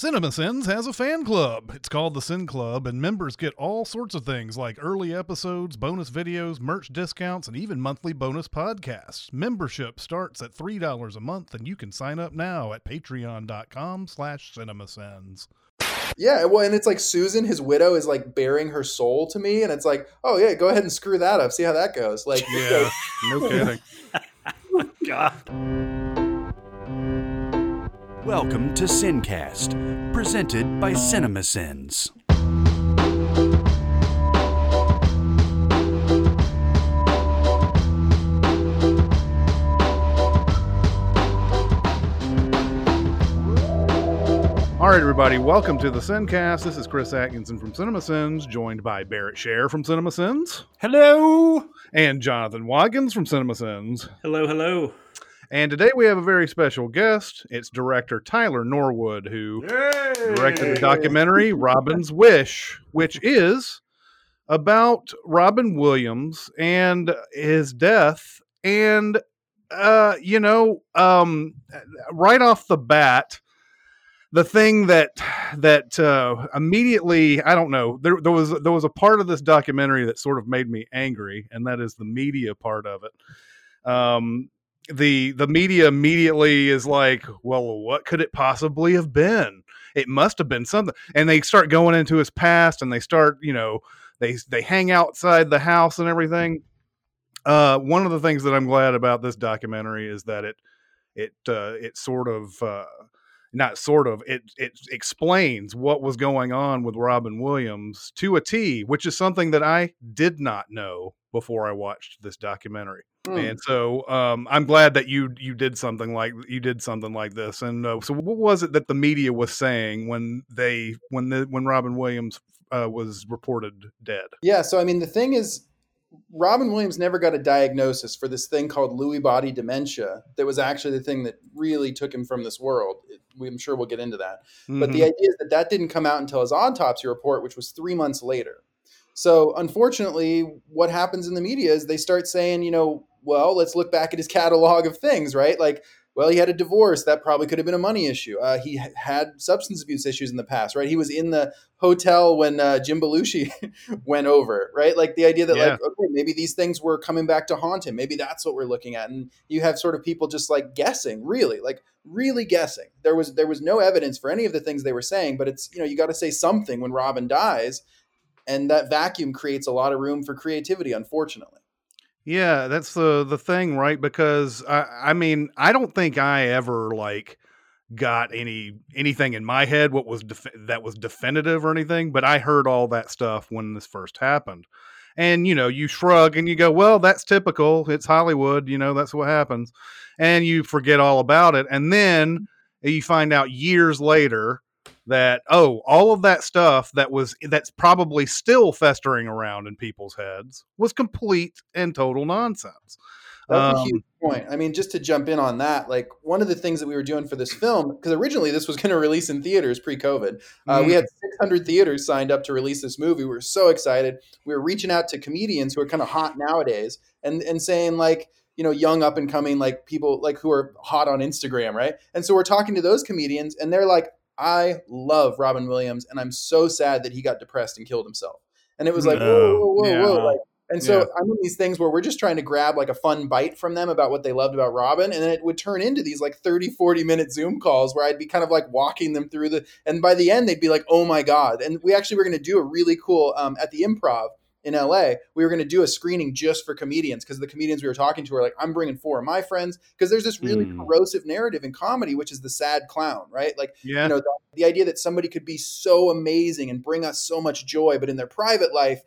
CinemaSins has a fan club. It's called the Sin Club, and members get all sorts of things like early episodes, bonus videos, merch discounts, and even monthly bonus podcasts. Membership starts at $3 a month, and you can sign up now at patreon.com slash cinemasins. Yeah, well, and it's like Susan, his widow, is like bearing her soul to me, and it's like, oh yeah, go ahead and screw that up. See how that goes. Like, Yeah, no kidding. God. Welcome to Sincast, presented by CinemaSins. All right, everybody, welcome to the Sincast. This is Chris Atkinson from CinemaSins, joined by Barrett Share from CinemaSins Hello. and Jonathan Watkins from CinemaSins. Hello, hello. And today we have a very special guest. It's director Tylor Norwood, who directed the documentary Robin's Wish, which is about Robin Williams and his death. And, uh, you know, um, right off the bat, the thing that that uh, immediately I don't know there there was there was a part of this documentary that sort of made me angry, and that is the media part of it. Um, the the media immediately is like, well, what could it possibly have been? It must have been something, and they start going into his past, and they start, you know, they they hang outside the house and everything. Uh, one of the things that I'm glad about this documentary is that it it uh, it sort of uh, not sort of it it explains what was going on with Robin Williams to a T, which is something that I did not know before I watched this documentary. Hmm. And so um, I'm glad that you you did something like you did something like this. And uh, so what was it that the media was saying when they when the when Robin Williams uh, was reported dead? Yeah, so I mean, the thing is, Robin Williams never got a diagnosis for this thing called Lewy body dementia. That was actually the thing that really took him from this world. We- I'm sure we'll get into that. But the Mhm. idea is that that didn't come out until his autopsy report, which was three months later. So, unfortunately, what happens in the media is they start saying, you know, well, let's look back at his catalog of things, right? Like, well, he had a divorce. That probably could have been a money issue. Uh, he had substance abuse issues in the past, right? He was in the hotel when uh, Jim Belushi went over, right? Like the idea that, Yeah. like, okay, maybe these things were coming back to haunt him. Maybe that's what we're looking at. And you have sort of people just like guessing, really, like really guessing. There was there was no evidence for any of the things they were saying, but it's you know you got to say something when Robin dies, and that vacuum creates a lot of room for creativity. Unfortunately, Yeah, that's the the thing, right? Because I, I mean, I don't think I ever like got any anything in my head what was def- that was definitive or anything, but I heard all that stuff when this first happened. And you know, you shrug and you go, "Well, that's typical. It's Hollywood, you know, that's what happens." And you forget all about it. And then you find out years later that oh, all of that stuff that was that's probably still festering around in people's heads was complete and total nonsense. that's a Um, huge point. I mean, just to jump in on that, like one of the things that we were doing for this film, because originally this was going to release in theaters pre-COVID. Uh, We Mm. had 600 theaters signed up to release this movie. We were so excited. We were reaching out to comedians who are kind of hot nowadays, and and saying like, you know, young up and coming like people like who are hot on Instagram, right? And so we're talking to those comedians, and they're like, I love Robin Williams, and I'm so sad that he got depressed and killed himself. And it was like, whoa, whoa, whoa, Yeah. whoa, like. And so Yeah. I'm in these things where we're just trying to grab like a fun bite from them about what they loved about Robin. And then it would turn into these like 30, 40 minute Zoom calls where I'd be kind of like walking them through the, and by the end, they'd be like, oh my God. And we actually were going to do a really cool, um, at the improv in LA, we were going to do a screening just for comedians because the comedians we were talking to were like, I'm bringing four of my friends because there's this really Hmm. corrosive narrative in comedy, which is the sad clown, right? Like, yeah, you know the, the idea that somebody could be so amazing and bring us so much joy but in their private life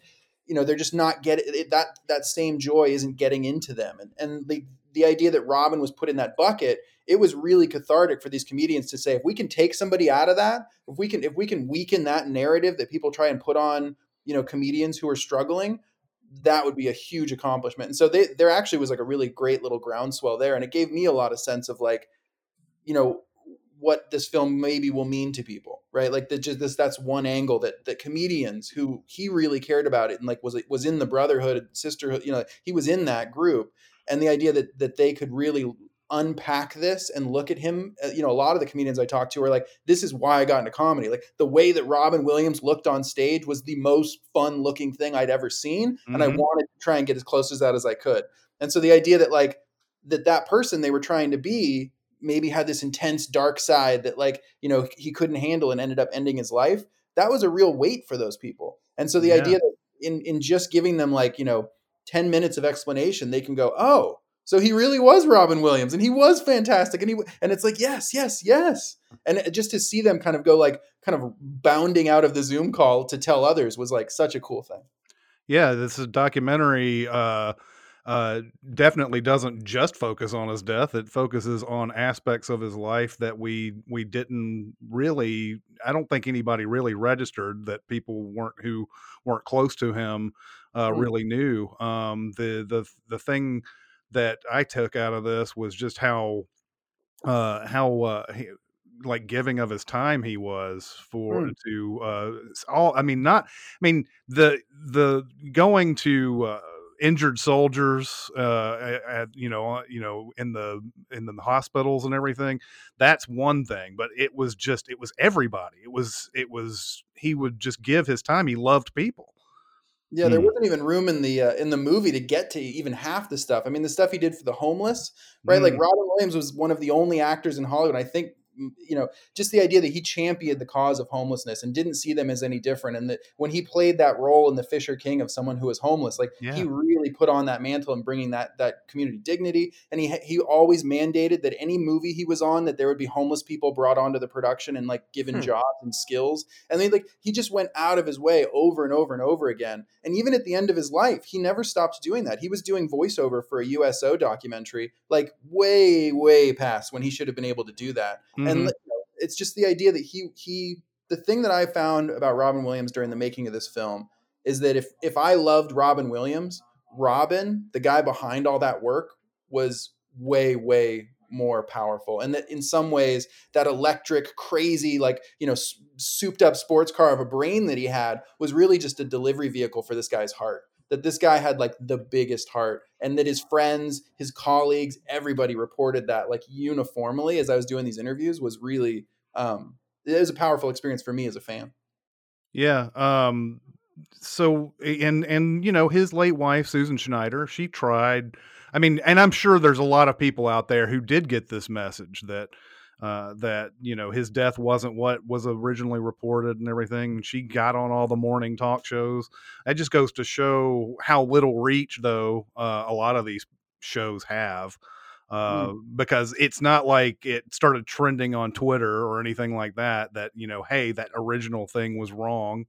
you know they're just not getting it, that that same joy isn't getting into them and and the the idea that robin was put in that bucket it was really cathartic for these comedians to say if we can take somebody out of that if we can if we can weaken that narrative that people try and put on you know comedians who are struggling that would be a huge accomplishment and so they, there actually was like a really great little groundswell there and it gave me a lot of sense of like you know what this film maybe will mean to people, right? Like that just this that's one angle that that comedians who he really cared about it and like was was in the brotherhood, sisterhood, you know, he was in that group, and the idea that that they could really unpack this and look at him. Uh, you know, a lot of the comedians I talked to are like, "This is why I got into comedy." Like the way that Robin Williams looked on stage was the most fun looking thing I'd ever seen, mm-hmm. and I mm-hmm. wanted to try and get as close as that as I could. And so the idea that like that that person they were trying to be maybe had this intense dark side that like you know he couldn't handle and ended up ending his life that was a real weight for those people and so the yeah. idea that in in just giving them like you know 10 minutes of explanation they can go oh so he really was Robin Williams and he was fantastic and he and it's like yes yes yes and just to see them kind of go like kind of bounding out of the Zoom call to tell others was like such a cool thing. Yeah, this is a documentary uh uh, definitely doesn't just focus on his death. It focuses on aspects of his life that we we didn't really. I don't think anybody really registered that people weren't who weren't close to him uh, mm. really knew. Um, the the the thing that I took out of this was just how uh, how uh, he, like giving of his time he was for mm. to uh all i mean not i mean the the going to uh injured soldiers uh at, you know uh, you know in the in the hospitals and everything that's one thing but it was just it was everybody. It was it was he would just give his time. He loved people yeah, there hmm. wasn't even room in the uh, in the movie to get to even half the stuff. I mean, the stuff he did for the homeless, right? Like Robin Williams was one of the only actors in Hollywood. I think you know, just the idea that he championed the cause of homelessness and didn't see them as any different. And that when he played that role in the Fisher King of someone who was homeless, like yeah. he really put on that mantle and bringing that that community dignity. And he he always mandated that any movie he was on that there would be homeless people brought onto the production and like given hmm. jobs and skills. And then like he just went out of his way over and over and over again. And even at the end of his life, he never stopped doing that. He was doing voiceover for a USO documentary, like way way past when he should have been able to do that. Hmm Mm-hmm. And you know, it's just the idea that he he the thing that I found about Robin Williams during the making of this film is that if if I loved Robin Williams, Robin, the guy behind all that work, was way way more powerful and that in some ways that electric crazy like you know souped up sports car of a brain that he had was really just a delivery vehicle for this guy's heart that this guy had like the biggest heart and that his friends, his colleagues, everybody reported that like uniformly as I was doing these interviews was really um it was a powerful experience for me as a fan. Yeah, um so and and you know his late wife Susan Schneider, she tried I mean, and I'm sure there's a lot of people out there who did get this message that uh, that you know his death wasn't what was originally reported and everything. She got on all the morning talk shows. That just goes to show how little reach, though, uh, a lot of these shows have. Uh, mm. Because it's not like it started trending on Twitter or anything like that. That you know, hey, that original thing was wrong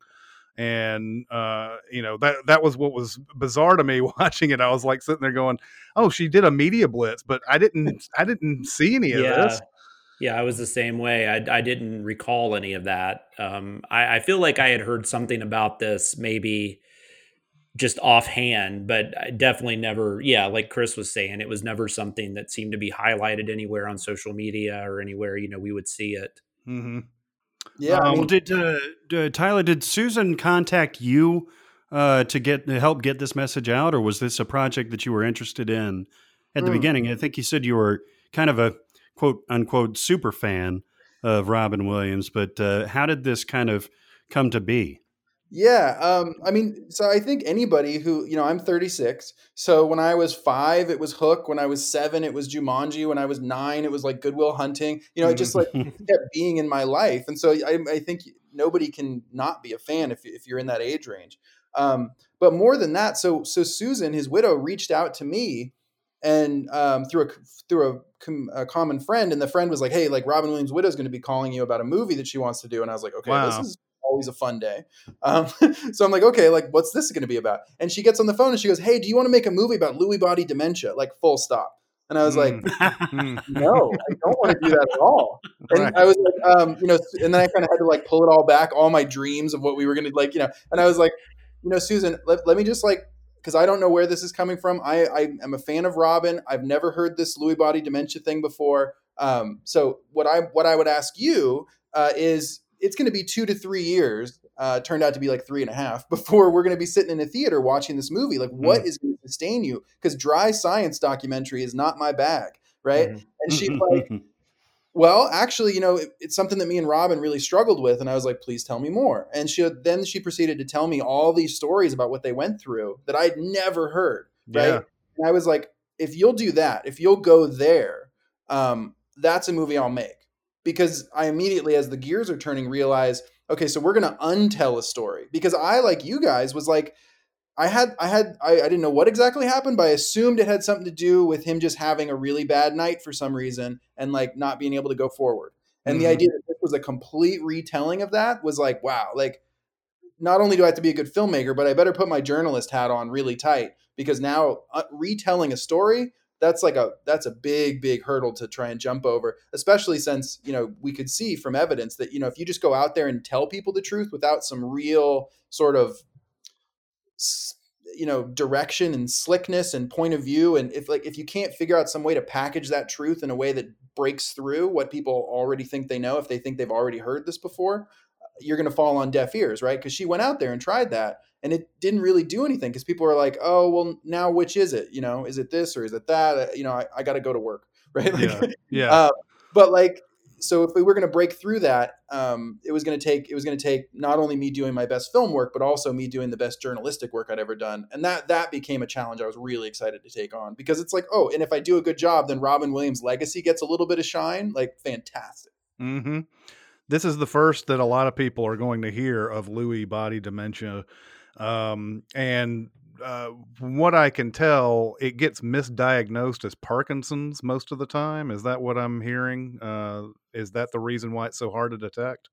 and uh, you know that that was what was bizarre to me watching it. I was like sitting there going, "Oh, she did a media blitz," but I didn't I didn't see any of yeah. this. Yeah, I was the same way. I, I didn't recall any of that. Um, I, I, feel like I had heard something about this maybe just offhand, but I definitely never, yeah, like Chris was saying, it was never something that seemed to be highlighted anywhere on social media or anywhere, you know, we would see it. Mm-hmm. Yeah. Um, well, did uh, Tylor, did Susan contact you uh, to get to help get this message out, or was this a project that you were interested in at the mm. beginning? I think you said you were kind of a quote unquote super fan of Robin Williams, but uh, how did this kind of come to be? Yeah, um, I mean, so I think anybody who, you know, I'm 36. So when I was five, it was Hook. When I was seven, it was Jumanji. When I was nine, it was like Good Will Hunting. You know, it just like kept being in my life. And so I, I, think nobody can not be a fan if, if you're in that age range. Um, but more than that, so so Susan, his widow, reached out to me and um, through a through a, com- a, common friend, and the friend was like, "Hey, like Robin Williams' widow is going to be calling you about a movie that she wants to do," and I was like, "Okay, wow. this is always a fun day." Um, so I'm like, "Okay, like what's this going to be about?" And she gets on the phone and she goes, "Hey, do you want to make a movie about Lewy body dementia?" Like full stop. And I was like, mm. "No, I don't want to do that at all." And right. I was like, um, you know, and then I kind of had to like pull it all back, all my dreams of what we were going to like, you know. And I was like, you know, Susan, let, let me just like because I don't know where this is coming from. I, I am a fan of Robin. I've never heard this Lewy body dementia thing before. Um, so what I what I would ask you uh, is it's going to be two to three years. Uh, turned out to be like three and a half before we're going to be sitting in a theater watching this movie. Like, what mm. is going to sustain you? Because dry science documentary is not my bag. right? Mm-hmm. And she like, well, actually, you know, it, it's something that me and Robin really struggled with. And I was like, please tell me more. And she then she proceeded to tell me all these stories about what they went through that I'd never heard. Right. Yeah. And I was like, if you'll do that, if you'll go there, um, that's a movie I'll make. Because I immediately, as the gears are turning, realize, okay, so we're gonna untell a story. Because I, like you guys, was like, I had I had I, I, didn't know what exactly happened, but I assumed it had something to do with him just having a really bad night for some reason and like not being able to go forward. And mm-hmm. the idea that this was a complete retelling of that was like, wow, like not only do I have to be a good filmmaker, but I better put my journalist hat on really tight because now uh, retelling a story that's like a that's a big big hurdle to try and jump over especially since you know we could see from evidence that you know if you just go out there and tell people the truth without some real sort of you know direction and slickness and point of view. And if like if you can't figure out some way to package that truth in a way that breaks through what people already think they know if they think they've already heard this before you're going to fall on deaf ears right? Because she went out there and tried that and it didn't really do anything because people are like oh well now which is it? You know is it this or is it that? Uh, you know i, I got to go to work. Right? Like, yeah, yeah. Uh, but like so if we were going to break through that, um, it was going to take it was going to take not only me doing my best film work, but also me doing the best journalistic work I'd ever done, and that that became a challenge I was really excited to take on because it's like, oh, and if I do a good job, then Robin Williams' legacy gets a little bit of shine, like fantastic. Mm-hmm. This is the first that a lot of people are going to hear of Lewy body dementia, um, and uh, from what I can tell, it gets misdiagnosed as Parkinson's most of the time. Is that what I'm hearing? Uh, is that the reason why it's so hard to detect?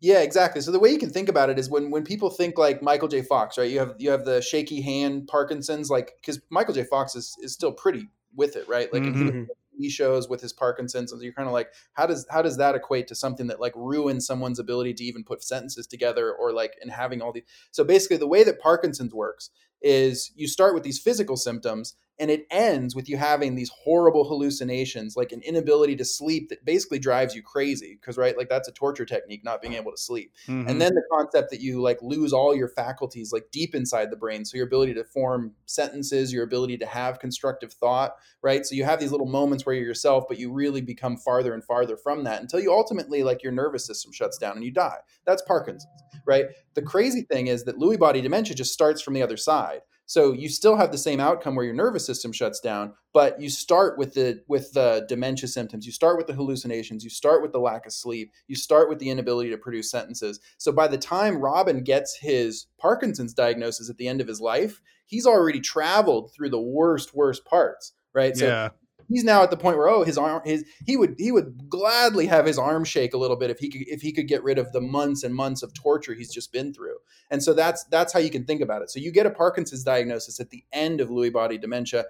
Yeah, exactly. So the way you can think about it is when when people think like Michael J. Fox, right? You have you have the shaky hand Parkinson's, like because Michael J. Fox is is still pretty with it, right? Like mm-hmm. TV shows with his Parkinson's, and so you're kind of like, how does how does that equate to something that like ruins someone's ability to even put sentences together, or like in having all these? So basically, the way that Parkinson's works is you start with these physical symptoms and it ends with you having these horrible hallucinations like an inability to sleep that basically drives you crazy because right like that's a torture technique not being able to sleep. Mm-hmm. and then the concept that you like lose all your faculties like deep inside the brain so your ability to form sentences your ability to have constructive thought right? So you have these little moments where you're yourself but you really become farther and farther from that until you ultimately like your nervous system shuts down and you die. That's parkinson's right the crazy thing is that lewy body dementia just starts from the other side so you still have the same outcome where your nervous system shuts down, but you start with the with the dementia symptoms. You start with the hallucinations. You start with the lack of sleep. You start with the inability to produce sentences. So by the time Robin gets his Parkinson's diagnosis at the end of his life, he's already traveled through the worst worst parts, right? So yeah he's now at the point where oh his arm his he would he would gladly have his arm shake a little bit if he could if he could get rid of the months and months of torture he's just been through. And so that's that's how you can think about it. So you get a parkinson's diagnosis at the end of lewy body dementia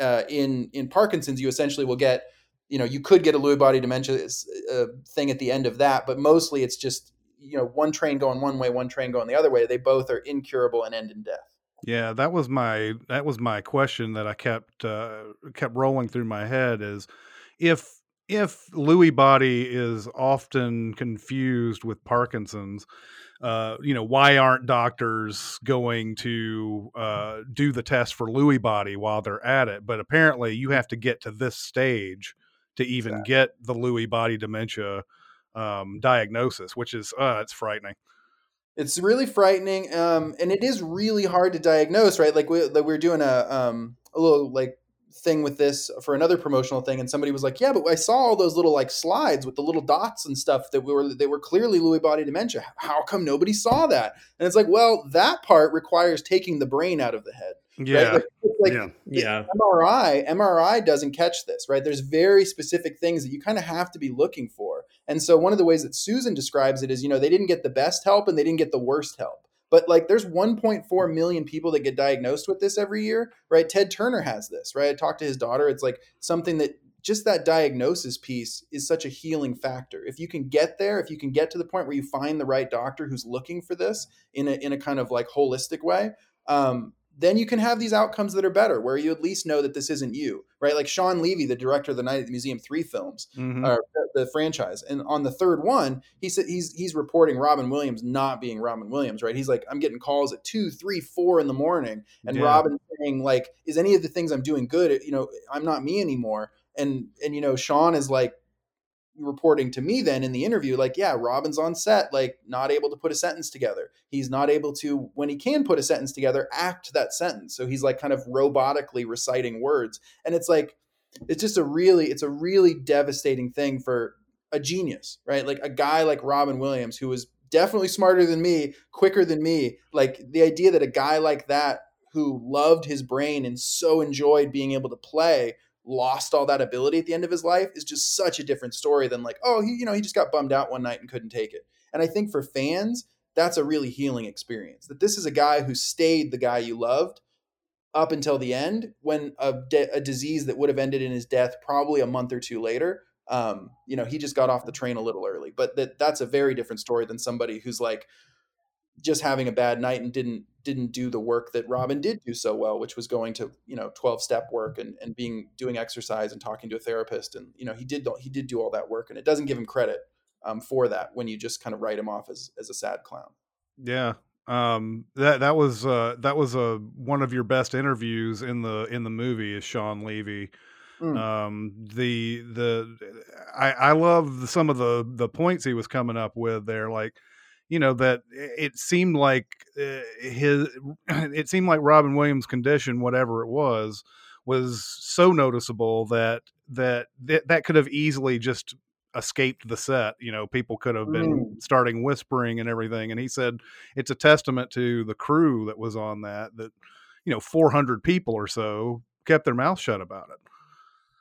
uh, in in parkinson's you essentially will get you know you could get a lewy body dementia uh, thing at the end of that but mostly it's just you know one train going one way one train going the other way. They both are incurable and end in death yeah, that was my that was my question that I kept uh, kept rolling through my head is if if Lewy body is often confused with Parkinson's, uh, you know, why aren't doctors going to uh, do the test for Lewy body while they're at it? But apparently, you have to get to this stage to even exactly. get the Lewy body dementia um, diagnosis, which is uh, it's frightening. It's really frightening, um, and it is really hard to diagnose, right? Like we, like we were doing a um, a little like thing with this for another promotional thing and somebody was like yeah but i saw all those little like slides with the little dots and stuff that were they were clearly lewy body dementia. How come nobody saw that? And it's like well that part requires taking the brain out of the head yeah right? like, yeah yeah mri mri doesn't catch this right there's very specific things that you kind of have to be looking for and so one of the ways that susan describes it is you know they didn't get the best help and they didn't get the worst help but like there's 1.4 million people that get diagnosed with this every year, right? Ted Turner has this, right? I talked to his daughter. It's like something that just that diagnosis piece is such a healing factor. If you can get there, if you can get to the point where you find the right doctor who's looking for this in a in a kind of like holistic way, um, then you can have these outcomes that are better, where you at least know that this isn't you, right? Like Shawn Levy, the director of the Night at the Museum three films, mm-hmm. or the, the, franchise, and on the third one, he said he's he's reporting Robin Williams not being Robin Williams, right? He's like, I'm getting calls at two, three, four in the morning, and yeah. Robin saying like, "Is any of the things I'm doing good? You know, I'm not me anymore." and and you know Shawn is like reporting to me then in the interview like yeah robin's on set like not able to put a sentence together. He's not able to when he can put a sentence together act that sentence. So he's like kind of robotically reciting words. And it's like it's just a really it's a really devastating thing for a genius right? Like a guy like robin williams who was definitely smarter than me quicker than me like the idea that a guy like that who loved his brain and so enjoyed being able to play lost all that ability at the end of his life is just such a different story than like, oh, he, you know, he just got bummed out one night and couldn't take it. And I think for fans, that's a really healing experience. That this is a guy who stayed the guy you loved up until the end when a, de- a disease that would have ended in his death probably a month or two later. Um, you know, he just got off the train a little early, but that that's a very different story than somebody who's like just having a bad night and didn't didn't do the work that Robin did do so well, which was going to you know twelve step work and and being doing exercise and talking to a therapist, and you know he did he did do all that work, and it doesn't give him credit um, for that when you just kind of write him off as as a sad clown. Yeah, um, that that was uh, that was a uh, one of your best interviews in the in the movie is Shawn Levy. Mm. Um, the the I, I love some of the the points he was coming up with there, like you know that it seemed like uh, his it seemed like Robin Williams' condition, whatever it was, was so noticeable that that that, that could have easily just escaped the set. You know, people could have been mm. starting whispering and everything. And he said it's a testament to the crew that was on that that you know 400 people or so kept their mouth shut about it.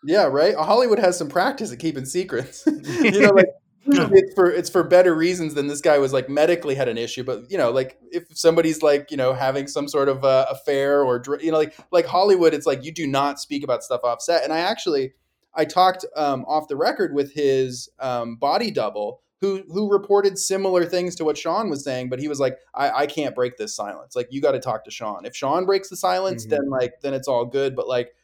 Yeah, right. Hollywood has some practice at keeping secrets. you know, like it's for it's for better reasons than this guy was like medically had an issue but you know like if somebody's like you know having some sort of uh, affair or you know like like hollywood it's like you do not speak about stuff off set and i actually i talked um, off the record with his um, body double who who reported similar things to what Shawn was saying, but he was like, I, I can't break this silence. Like you got to talk to Shawn. If Shawn breaks the silence, mm-hmm. then like then it's all good. But like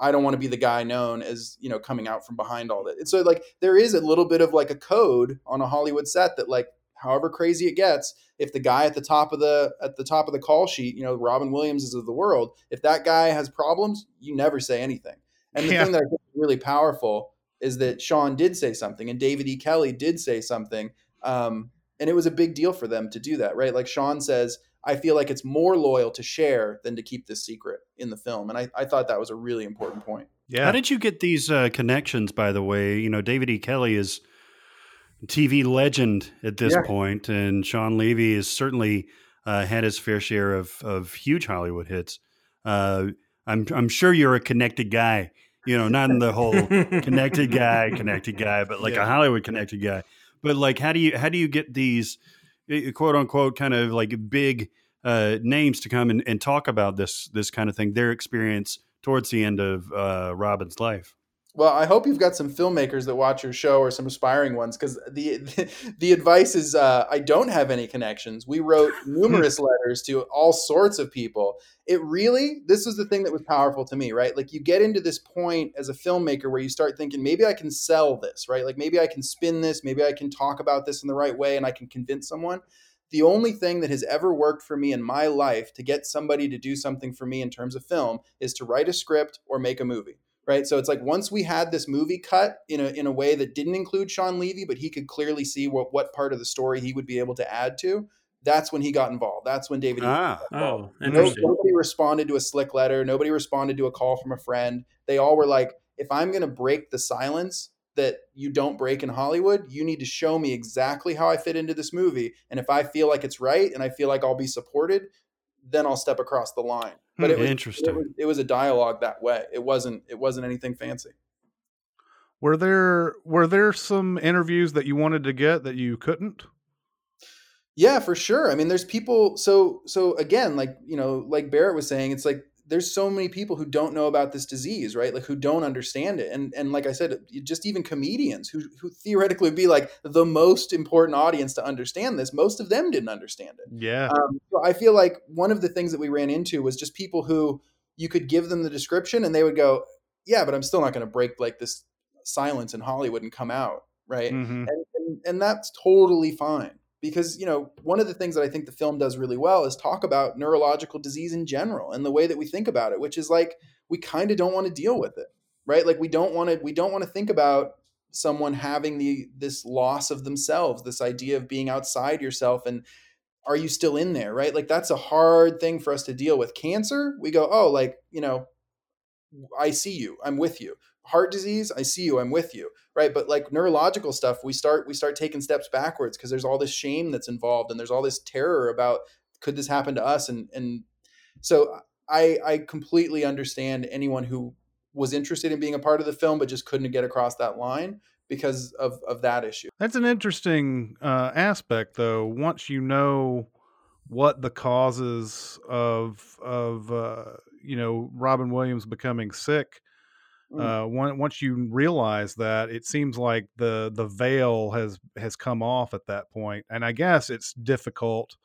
I don't want to be the guy known as you know coming out from behind all that. And so like there is a little bit of like a code on a Hollywood set that like however crazy it gets, if the guy at the top of the at the top of the call sheet, you know Robin Williams is of the world, if that guy has problems, you never say anything. And the yeah. thing that I think is really powerful is that Shawn did say something and David E. Kelley did say something. Um, and it was a big deal for them to do that, right? Like Shawn says, I feel like it's more loyal to share than to keep this secret in the film. And I, I thought that was a really important point. Yeah. How did you get these uh, connections, by the way? You know, David E. Kelley is TV legend at this yeah. point, and Shawn Levy has certainly uh, had his fair share of, of huge Hollywood hits. Uh, I'm, I'm sure you're a connected guy, you know, not in the whole connected guy, connected guy, but like yeah. a Hollywood connected guy. But like, how do you, how do you get these, quote unquote kind of like big uh, names to come and, and, talk about this this kind of thing, their experience towards the end of uh, Robin's life. Well, I hope you've got some filmmakers that watch your show or some aspiring ones because the, the, the advice is uh, I don't have any connections. We wrote numerous letters to all sorts of people. It really this was the thing that was powerful to me, right? Like you get into this point as a filmmaker where you start thinking maybe I can sell this, right? Like maybe I can spin this, maybe I can talk about this in the right way and I can convince someone. The only thing that has ever worked for me in my life to get somebody to do something for me in terms of film is to write a script or make a movie right? So it's like once we had this movie cut in a in a way that didn't include Shawn Levy, but he could clearly see what what part of the story he would be able to add to. That's when he got involved. That's when David. Ah, oh, interesting. Nobody responded to a slick letter. Nobody responded to a call from a friend. They all were like, "If I'm going to break the silence that you don't break in Hollywood, you need to show me exactly how I fit into this movie. And if I feel like it's right and I feel like I'll be supported, then I'll step across the line." But hmm, it was, interesting. It was, it was a dialogue that way. It wasn't. It wasn't anything fancy. Were there were there some interviews that you wanted to get that you couldn't? Yeah, for sure. I mean, there's people. So so again, like you know, like Barrett was saying, it's like there's so many people who don't know about this disease, right? Like who don't understand it. And and like I said, just even comedians who who theoretically would be like the most important audience to understand this, most of them didn't understand it. Yeah. Um, so I feel like one of the things that we ran into was just people who you could give them the description and they would go, "Yeah, but I'm still not going to break like this silence in Hollywood and come out." Right. Mm-hmm. And, and, and that's totally fine because you know one of the things that i think the film does really well is talk about neurological disease in general and the way that we think about it which is like we kind of don't want to deal with it right? Like we don't want to we don't want to think about someone having the this loss of themselves, this idea of being outside yourself and are you still in there, right? Like that's a hard thing for us to deal with. Cancer, we go, oh, like, you know, I see you, I'm with you. Heart disease, I see you, I'm with you, right? But like neurological stuff, we start we start taking steps backwards because there's all this shame that's involved and there's all this terror about could this happen to us and and so I I completely understand anyone who was interested in being a part of the film but just couldn't get across that line because of of that issue. That's an interesting uh, aspect, though. Once you know what the causes of of uh, you know Robin Williams becoming sick, mm. uh, once you realize that, it seems like the the veil has has come off at that point, and I guess it's difficult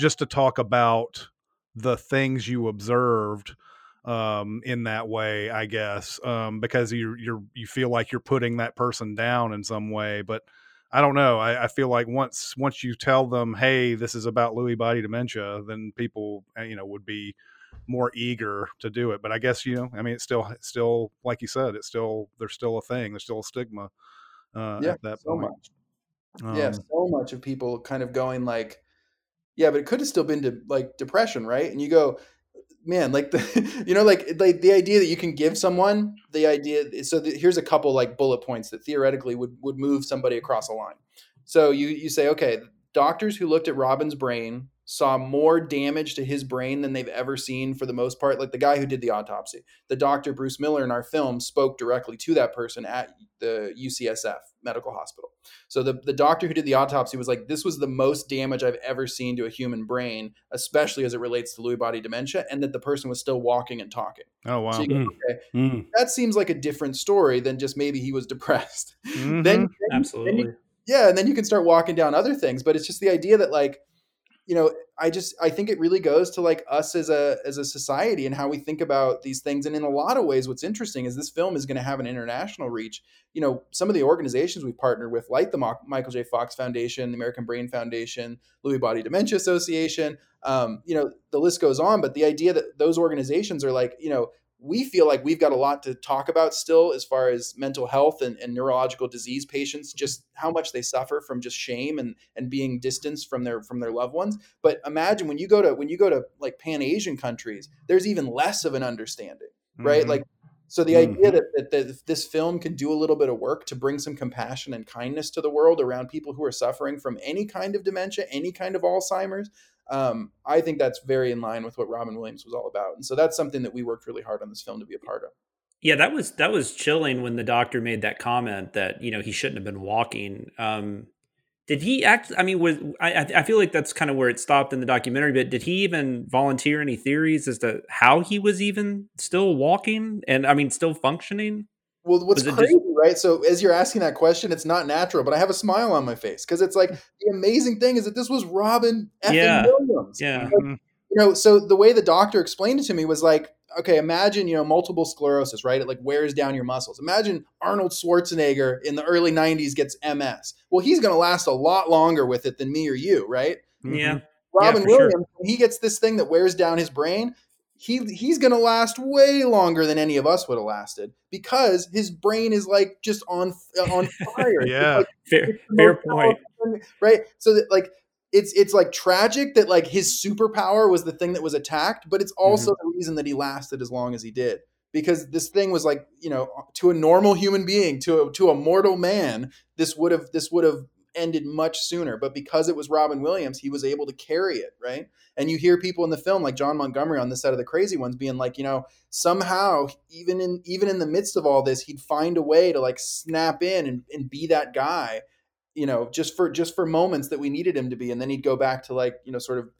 just to talk about the things you observed um, in that way, I guess, um, because you you're you feel like you're putting that person down in some way. But I don't know. I, I, feel like once once you tell them, hey, this is about Lewy body dementia, then people uh, you know would be more eager to do it. But I guess you know, I mean, it's still it's still like you said, it's still there's still a thing. There's still a stigma uh, yeah, at that so point. Much. Um, yeah, so much of people kind of going like, yeah, but it could have still been to like depression, right? And you go, man like the you know like like the idea that you can give someone the idea so the, here's a couple like bullet points that theoretically would would move somebody across a line so you you say okay doctors who looked at robin's brain saw more damage to his brain than they've ever seen for the most part. Like the guy who did the autopsy, the doctor Bruce Miller in our film spoke directly to that person at the UCSF medical hospital. So the, the doctor who did the autopsy was like, this was the most damage I've ever seen to a human brain, especially as it relates to Lewy body dementia, and that the person was still walking and talking. Oh, wow. So go, mm. okay, mm. That seems like a different story than just maybe he was depressed. Mm-hmm. then, then, Absolutely. Then you, yeah. And then you can start walking down other things, but it's just the idea that like, you know i just i think it really goes to like us as a as a society and how we think about these things. And in a lot of ways what's interesting is this film is going to have an international reach. You know some of the organizations we've partnered with like the michael j. Fox foundation the american brain foundation lewy body dementia association um, you know the list goes on. But the idea that those organizations are like you know we feel like we've got a lot to talk about still as far as mental health and, and, neurological disease patients just how much they suffer from just shame and and being distanced from their from their loved ones but imagine when you go to when you go to like pan asian countries there's even less of an understanding right mm-hmm. like so the mm-hmm. idea that, that, that this film can do a little bit of work to bring some compassion and kindness to the world around people who are suffering from any kind of dementia any kind of alzheimer's um, I think that's very in line with what Robin Williams was all about. And so that's something that we worked really hard on this film to be a part of. Yeah, that was that was chilling when the doctor made that comment that you know he shouldn't have been walking. Um, did he act? I mean, was I? I feel like that's kind of where it stopped in the documentary. But did he even volunteer any theories as to how he was even still walking and I mean still functioning? Well, what's crazy, just... right? So as you're asking that question, it's not natural, but I have a smile on my face because it's like the amazing thing is that this was Robin F. Yeah. Williams. Yeah. Like, mm-hmm. you know, so the way the doctor explained it to me was like, okay, imagine you know multiple sclerosis, right? It like wears down your muscles. Imagine Arnold Schwarzenegger in the early '90s gets MS. Well, he's going to last a lot longer with it than me or you, right? Yeah. Robin yeah, Williams, sure. he gets this thing that wears down his brain, he he's going to last way longer than any of us would have lasted because his brain is like just on on fire. yeah, like, fair, fair point. Right. So that like it's it's like tragic that like his superpower was the thing that was attacked, but it's also mm-hmm. the reason that he lasted as long as he did. Because this thing was like, you know, to a normal human being, to a, to a mortal man, this would have this would have ended much sooner. But because it was Robin Williams, he was able to carry it, right? And you hear people in the film like John Montgomery on the side of the crazy ones being like, you know, somehow even in even in the midst of all this, he'd find a way to like snap in and, and be that guy, you know, just for just for moments that we needed him to be. And then he'd go back to like, you know, sort of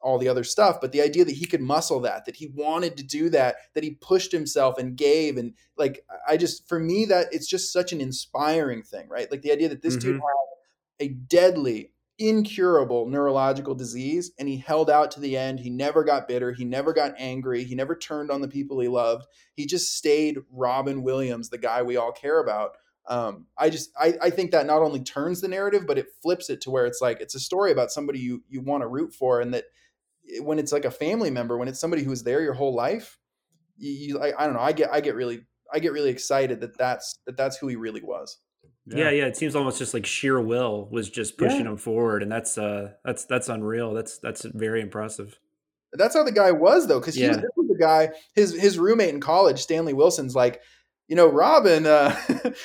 all the other stuff but the idea that he could muscle that that he wanted to do that that he pushed himself and gave and like i just for me that it's just such an inspiring thing right like the idea that this mm-hmm. dude had a deadly, incurable neurological disease, and he held out to the end. He never got bitter. He never got angry. He never turned on the people he loved. He just stayed Robin Williams, the guy we all care about. Um, I just I, I think that not only turns the narrative, but it flips it to where it's like it's a story about somebody you you want to root for, and that when it's like a family member, when it's somebody who's there your whole life, you, you I, I don't know, I get I get really I get really excited that that's that that's who he really was. Yeah. yeah, yeah. It seems almost just like sheer will was just pushing yeah. him forward, and that's uh that's that's unreal. That's that's very impressive. That's how the guy was though, because he yeah. was, was the guy. His his roommate in college, Stanley Wilson's like, you know, Robin, uh,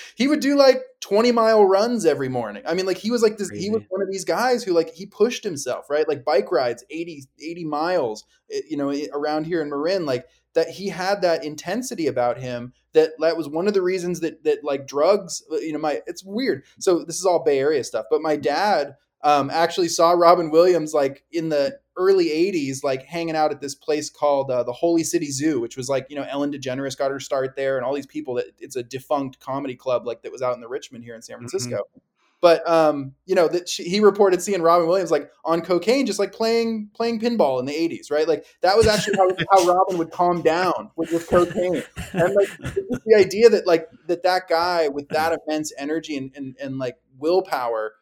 he would do like 20 mile runs every morning. I mean, like he was like this, Crazy. he was one of these guys who like he pushed himself, right? Like bike rides, 80, 80 miles, eh, you know, around here in Marin, like that he had that intensity about him that that was one of the reasons that that like drugs, uh, you know, my it's weird. So this is all Bay Area stuff, but my dad um, actually saw Robin Williams like in the early 80s like hanging out at this place called uh, the Holy City Zoo which was like you know Ellen DeGeneres got her start there and all these people that it's a defunct comedy club like that was out in the Richmond here in San mm-hmm. Francisco mm-hmm. But um you know that he reported seeing Robin Williams like on cocaine just like playing playing pinball in the 80s right? Like that was actually how, how Robin would calm down with, with cocaine. And like the idea that like that that guy with that immense energy and and, and like willpower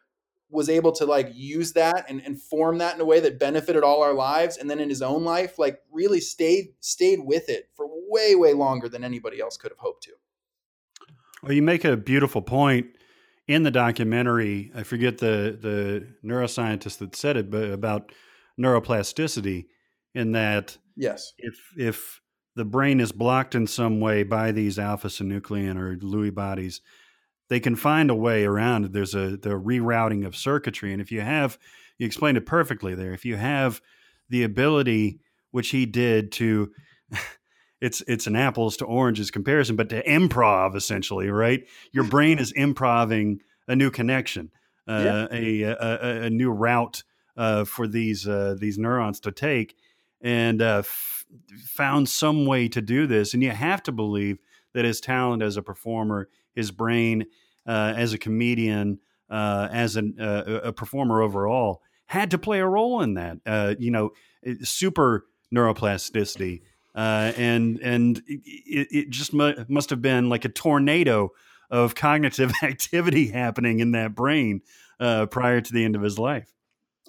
was able to like use that and, and form that in a way that benefited all our lives and then in his own life like really stayed stayed with it for way way longer than anybody else could have hoped to. Well you make a beautiful point in the documentary i forget the the neuroscientist that said it but about neuroplasticity in that yes if if the brain is blocked in some way by these alpha synuclein or Lewy bodies they can find a way around it. There's a the rerouting of circuitry, and if you have, you explained it perfectly there. If you have the ability, which he did, to it's it's an apples to oranges comparison, but to improv essentially, right? Your brain is improving a new connection, uh, yeah. a, a, a new route uh, for these uh, these neurons to take, and uh, f- found some way to do this. And you have to believe that his talent as a performer, his brain uh, as a comedian, uh, as an, uh, a performer overall, had to play a role in that. Uh, you know, super neuroplasticity, uh, and and it, it just mu- must have been like a tornado of cognitive activity happening in that brain uh, prior to the end of his life.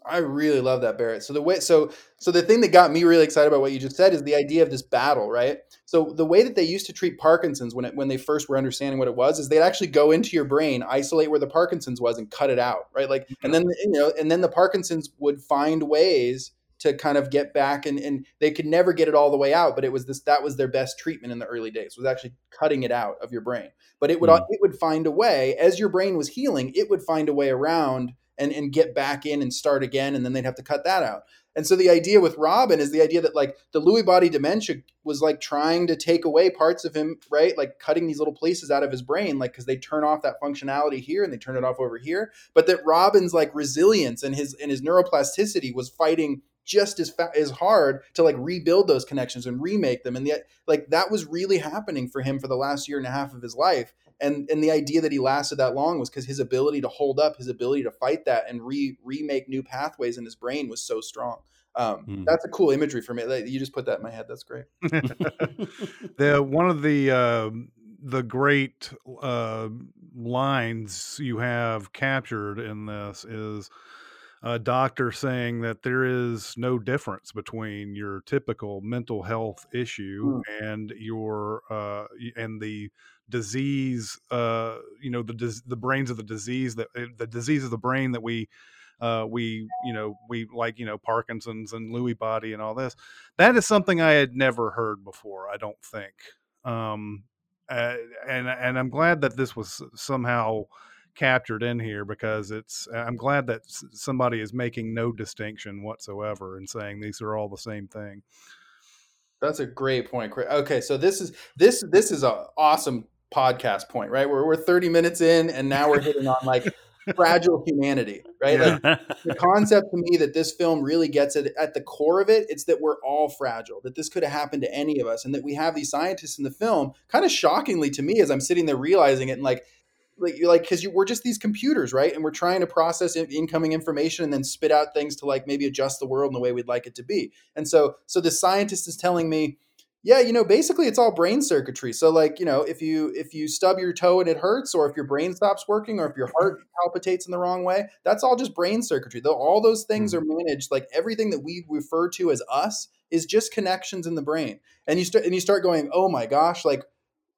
I really love that Barrett. So the way so so the thing that got me really excited about what you just said is the idea of this battle, right? So the way that they used to treat Parkinson's when it when they first were understanding what it was is they'd actually go into your brain, isolate where the Parkinson's was and cut it out, right? Like and then you know and then the Parkinson's would find ways to kind of get back and, and they could never get it all the way out but it was this that was their best treatment in the early days was actually cutting it out of your brain but it would mm. it would find a way as your brain was healing it would find a way around and and get back in and start again and then they'd have to cut that out and so the idea with robin is the idea that like the lewy body dementia was like trying to take away parts of him right like cutting these little places out of his brain like because they turn off that functionality here and they turn it off over here but that robin's like resilience and his and his neuroplasticity was fighting just as fa- as hard to like rebuild those connections and remake them and yet like that was really happening for him for the last year and a half of his life and and the idea that he lasted that long was because his ability to hold up his ability to fight that and re remake new pathways in his brain was so strong um, mm. that's a cool imagery for me you just put that in my head that's great the one of the uh, the great uh, lines you have captured in this is a doctor saying that there is no difference between your typical mental health issue mm. and your uh, and the disease uh, you know the the brains of the disease that eh, the disease of the brain that we uh, we you know we like you know Parkinson's and Lewy body and all this that is something I had never heard before I don't think um, uh, and and I'm glad that this was somehow captured in here because it's i'm glad that somebody is making no distinction whatsoever and saying these are all the same thing. That's a great point okay so this is this this is an awesome podcast point right? We're, we're 30 minutes in and now we're hitting on like fragile humanity right? Like the concept to me that this film really gets it at the core of it it's that we're all fragile that this could have happened to any of us and that we have these scientists in the film kind of shockingly to me as i'm sitting there realizing it and like like you're like because you, we're just these computers right? And we're trying to process in, incoming information and then spit out things to like maybe adjust the world in the way we'd like it to be and so so the scientist is telling me yeah you know basically it's all brain circuitry so like you know if you if you stub your toe and it hurts or if your brain stops working or if your heart palpitates in the wrong way that's all just brain circuitry. Though all those things mm-hmm. are managed like everything that we refer to as us is just connections in the brain. And you start and you start going oh my gosh like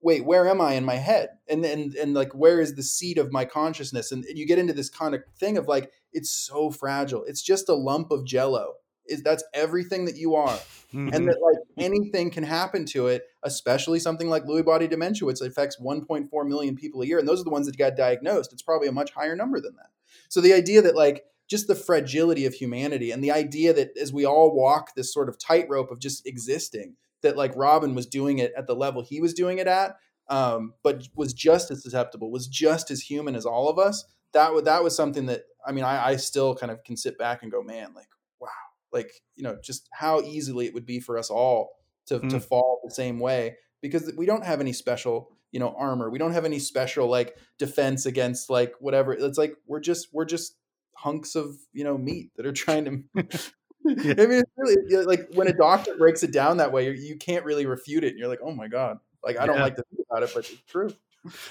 wait, where am I in my head? And and and like where is the seat of my consciousness? And, you get into this kind of thing of like, it's so fragile. It's just a lump of jello. Is that's everything that you are. Mm-hmm. And that like anything can happen to it, especially something like Lewy body dementia, which affects 1.4 million people a year. And those are the ones that got diagnosed. It's probably a much higher number than that. So the idea that like just the fragility of humanity and the idea that as we all walk this sort of tightrope of just existing, that like Robin was doing it at the level he was doing it at, um, but was just as susceptible, was just as human as all of us. That was that was something that I mean, I, I still kind of can sit back and go, man, like wow, like you know, just how easily it would be for us all to Mm. to fall the same way because we don't have any special you know armor we don't have any special like defense against like whatever it's like we're just we're just hunks of you know meat that are trying to I mean, it's really like when a doctor breaks it down that way, you, you can't really refute it. And you're like, oh my god, like I don't Yeah. like to think about it, but it's true.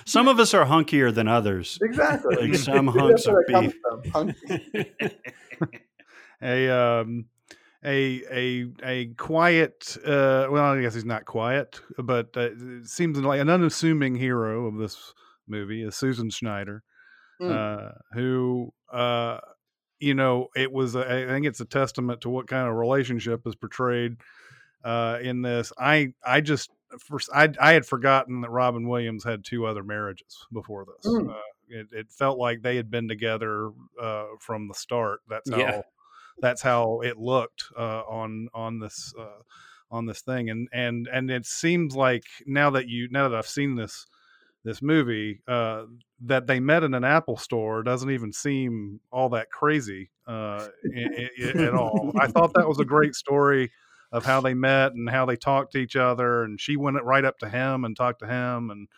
Some of us are hunkier than others. Exactly. Like some hunks of beef. a um a a a quiet uh well i guess he's not quiet but uh, it seems like an unassuming hero of this movie is susan schneider Mm. uh who uh you know it was a, i think it's a testament to what kind of relationship is portrayed uh in this i i just first i i had forgotten that robin williams had two other marriages before this Mm. uh, it, it felt like they had been together uh from the start that's how Yeah. that's how it looked uh, on on this uh, on this thing and and and it seems like now that you now that I've seen this this movie uh, that they met in an Apple store doesn't even seem all that crazy uh, at all. I thought that was a great story of how they met and how they talked to each other, and she went right up to him and talked to him and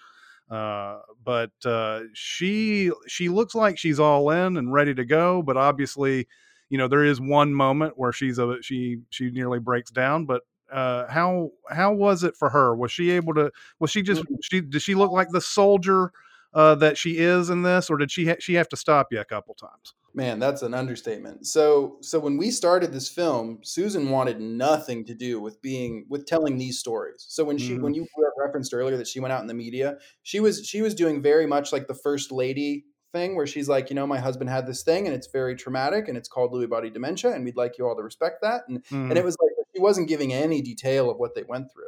uh, but uh, she she looks like she's all in and ready to go, but obviously you know there is one moment where she's a she she nearly breaks down but uh how how was it for her was she able to was she just she did she look like the soldier uh that she is in this or did she ha- she have to stop you a couple times Man, that's an understatement. So, so when we started this film, Susan wanted nothing to do with being with telling these stories. So when she Mhm. when you referenced earlier that she went out in the media, she was she was doing very much like the first lady thing where she's like, you know, my husband had this thing and it's very traumatic and it's called Lewy body dementia and we'd like you all to respect that. And and Mhm. it was like she wasn't giving any detail of what they went through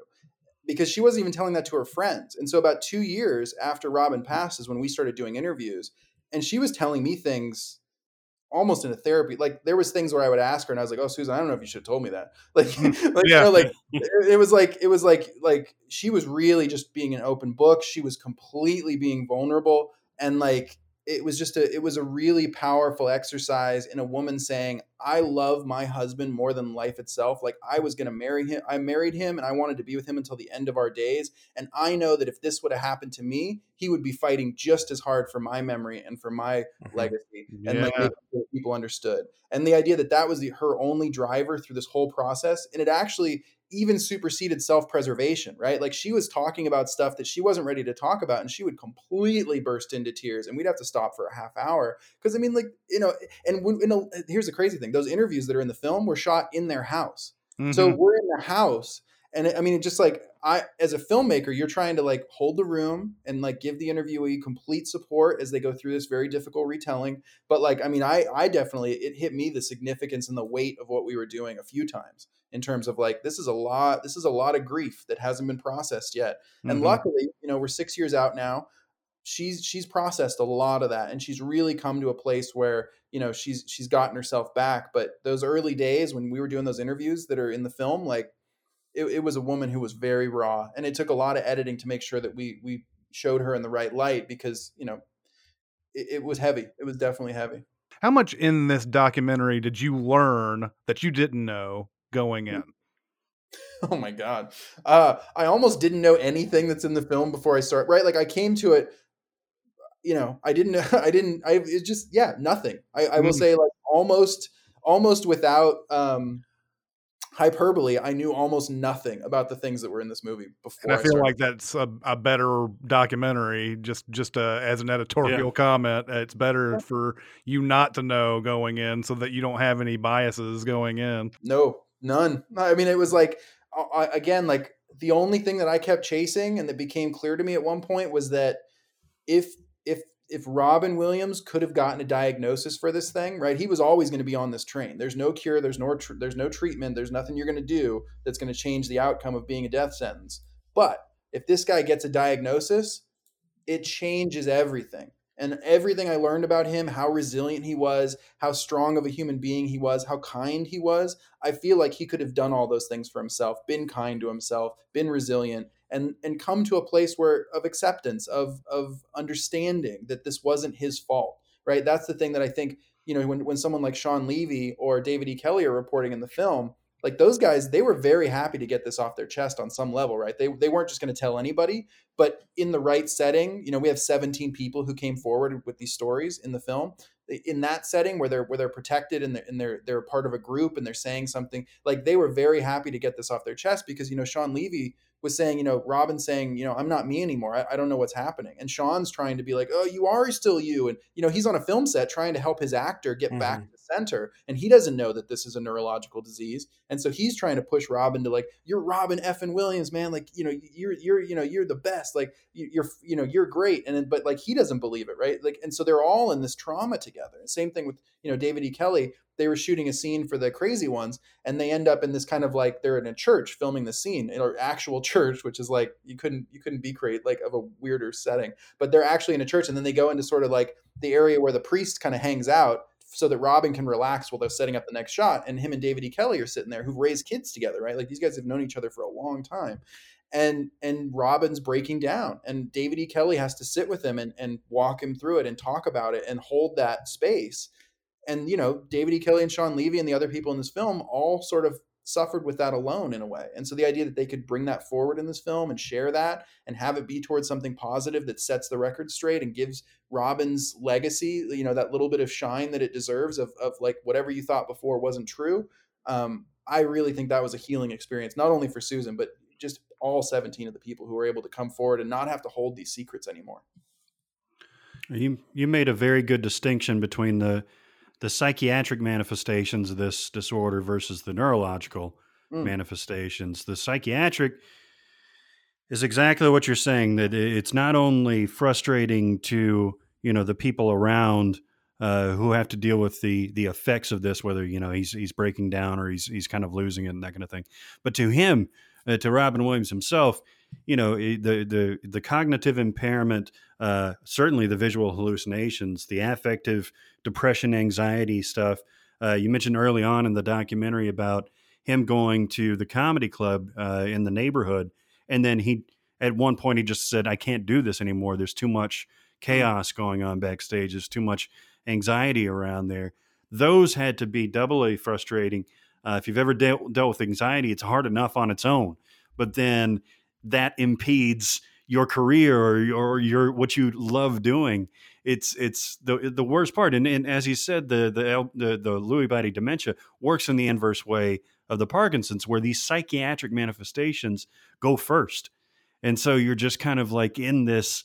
because she wasn't even telling that to her friends. And so about 2 years after Robin passed is when we started doing interviews and she was telling me things almost in a therapy like there was things where i would ask her and i was like oh susan i don't know if you should have told me that. Like, like you know like it, it was like it was like like she was really just being an open book. She was completely being vulnerable and like it was just a it was a really powerful exercise in a woman saying i love my husband more than life itself. Like i was going to marry him i married him and i wanted to be with him until the end of our days. And i know that if this would have happened to me he would be fighting just as hard for my memory and for my mm-hmm. legacy and like Yeah. making sure people understood. And the idea that that was the, her only driver through this whole process and it actually even superseded self-preservation right? Like she was talking about stuff that she wasn't ready to talk about and she would completely burst into tears and we'd have to stop for a half hour. Because i mean like you know and when, a, here's the crazy thing. Those interviews that are in the film were shot in their house. So Mhm. we're in the house, and it- I mean, it just like I, as a filmmaker, you're trying to like hold the room and like give the interviewee complete support as they go through this very difficult retelling. But like, I mean, I, I definitely it hit me the significance and the weight of what we were doing a few times in terms of like this is a lot, this is a lot of grief that hasn't been processed yet. And Mhm. luckily, you know, we're six years out now. She's she's processed a lot of that, and she's really come to a place where you know she's she's gotten herself back. But those early days when we were doing those interviews that are in the film, like it, it was a woman who was very raw, and it took a lot of editing to make sure that we we showed her in the right light because you know it, it was heavy. It was definitely heavy. how much in this documentary did you learn that you didn't know going in Oh my god. Uh I almost didn't know anything that's in the film before I start. Right? Like I came to it you know, I didn't I didn't I it just yeah, nothing. I I will Mm. say like almost almost without um hyperbole, I knew almost nothing about the things that were in this movie before and i feel started. like that's a, a better documentary just just uh, as an editorial comment it's better for you not to know going in so that you don't have any biases going in No, none. I mean, it was like I, I- again, like the only thing that I kept chasing and that became clear to me at one point was that if if Robin Williams could have gotten a diagnosis for this thing, right? He was always going to be on this train. There's no cure, there's no tr- there's no treatment, there's nothing you're going to do that's going to change the outcome of being a death sentence. But if this guy gets a diagnosis, it changes everything. And everything I learned about him, how resilient he was, how strong of a human being he was, how kind he was, I feel like he could have done all those things for himself, been kind to himself, been resilient, and and come to a place where of acceptance, of of understanding that this wasn't his fault. Right? That's the thing that I think, you know, when, when someone like Shawn Levy or David E. Kelley are reporting in the film, like those guys they were very happy to get this off their chest on some level right they, they weren't just going to tell anybody but in the right setting you know we have 17 people who came forward with these stories in the film in that setting where they're where they're protected and they're, and they're they're part of a group and they're saying something like they were very happy to get this off their chest because you know Shawn Levy was saying, you know, Robin saying, you know, I'm not me anymore. I, I, don't know what's happening. And Shawn's trying to be like, oh, you are still you. And, you know, he's on a film set trying to help his actor get mm-hmm. back to the center. And he doesn't know that this is a neurological disease. And so he's trying to push Robin to like, you're Robin Effin Williams, man. Like, you know, you're, you're, you know, you're the best. Like you're, you know, you're great. And, then, but like, he doesn't believe it. Right. Like, and so they're all in this trauma together. Same thing with, you know, David E. Kelley they were shooting a scene for the crazy ones and they end up in this kind of like they're in a church filming the scene in an actual church which is like you couldn't you couldn't be create like of a weirder setting but they're actually in a church and then they go into sort of like the area where the priest kind of hangs out so that Robin can relax while they're setting up the next shot and him and David E. Kelley are sitting there who've raised kids together right like these guys have known each other for a long time and and Robin's breaking down and David E. Kelley has to sit with him and, and walk him through it and talk about it and hold that space and you know david e. Kelley and Shawn Levy and the other people in this film all sort of suffered with that alone in a way. And so the idea that they could bring that forward in this film and share that and have it be towards something positive that sets the record straight and gives robin's legacy you know that little bit of shine that it deserves of, of like whatever you thought before wasn't true um, i really think that was a healing experience not only for susan but just all 17 of the people who were able to come forward and not have to hold these secrets anymore. You you made a very good distinction between the the psychiatric manifestations of this disorder versus the neurological mm. manifestations. The psychiatric is exactly what you're saying that it's not only frustrating to you know the people around uh, who have to deal with the the effects of this, whether you know he's he's breaking down or he's he's kind of losing it and that kind of thing, but to him, uh, to Robin Williams himself, you know the the the cognitive impairment, uh, certainly the visual hallucinations, the affective depression, anxiety stuff. Uh, you mentioned early on in the documentary about him going to the comedy club uh, in the neighborhood, and then he at one point he just said, "I can't do this anymore. There's too much chaos going on backstage. There's too much anxiety around there." Those had to be doubly frustrating. Uh, if you've ever dealt, dealt with anxiety, it's hard enough on its own, but then that impedes your career or, or your what you love doing. It's it's the the worst part. And, and as you said, the the the, the Lewy body dementia works in the inverse way of the Parkinson's, where these psychiatric manifestations go first, and so you're just kind of like in this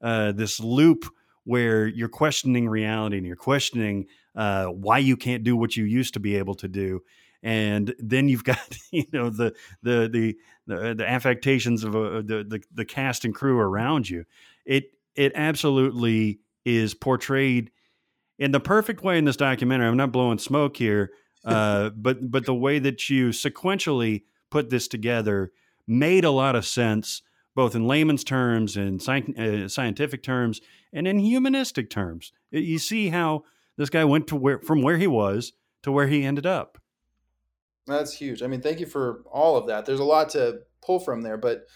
uh, this loop where you're questioning reality and you're questioning uh, why you can't do what you used to be able to do and then you've got you know the the the the, the affectations of a, the, the the cast and crew around you. It it absolutely is portrayed in the perfect way in this documentary. I'm not blowing smoke here, uh, but but the way that you sequentially put this together made a lot of sense, both in layman's terms and sci- uh, scientific terms, and in humanistic terms. You see how this guy went to where from where he was to where he ended up. That's huge. I mean, thank you for all of that. There's a lot to pull from there, but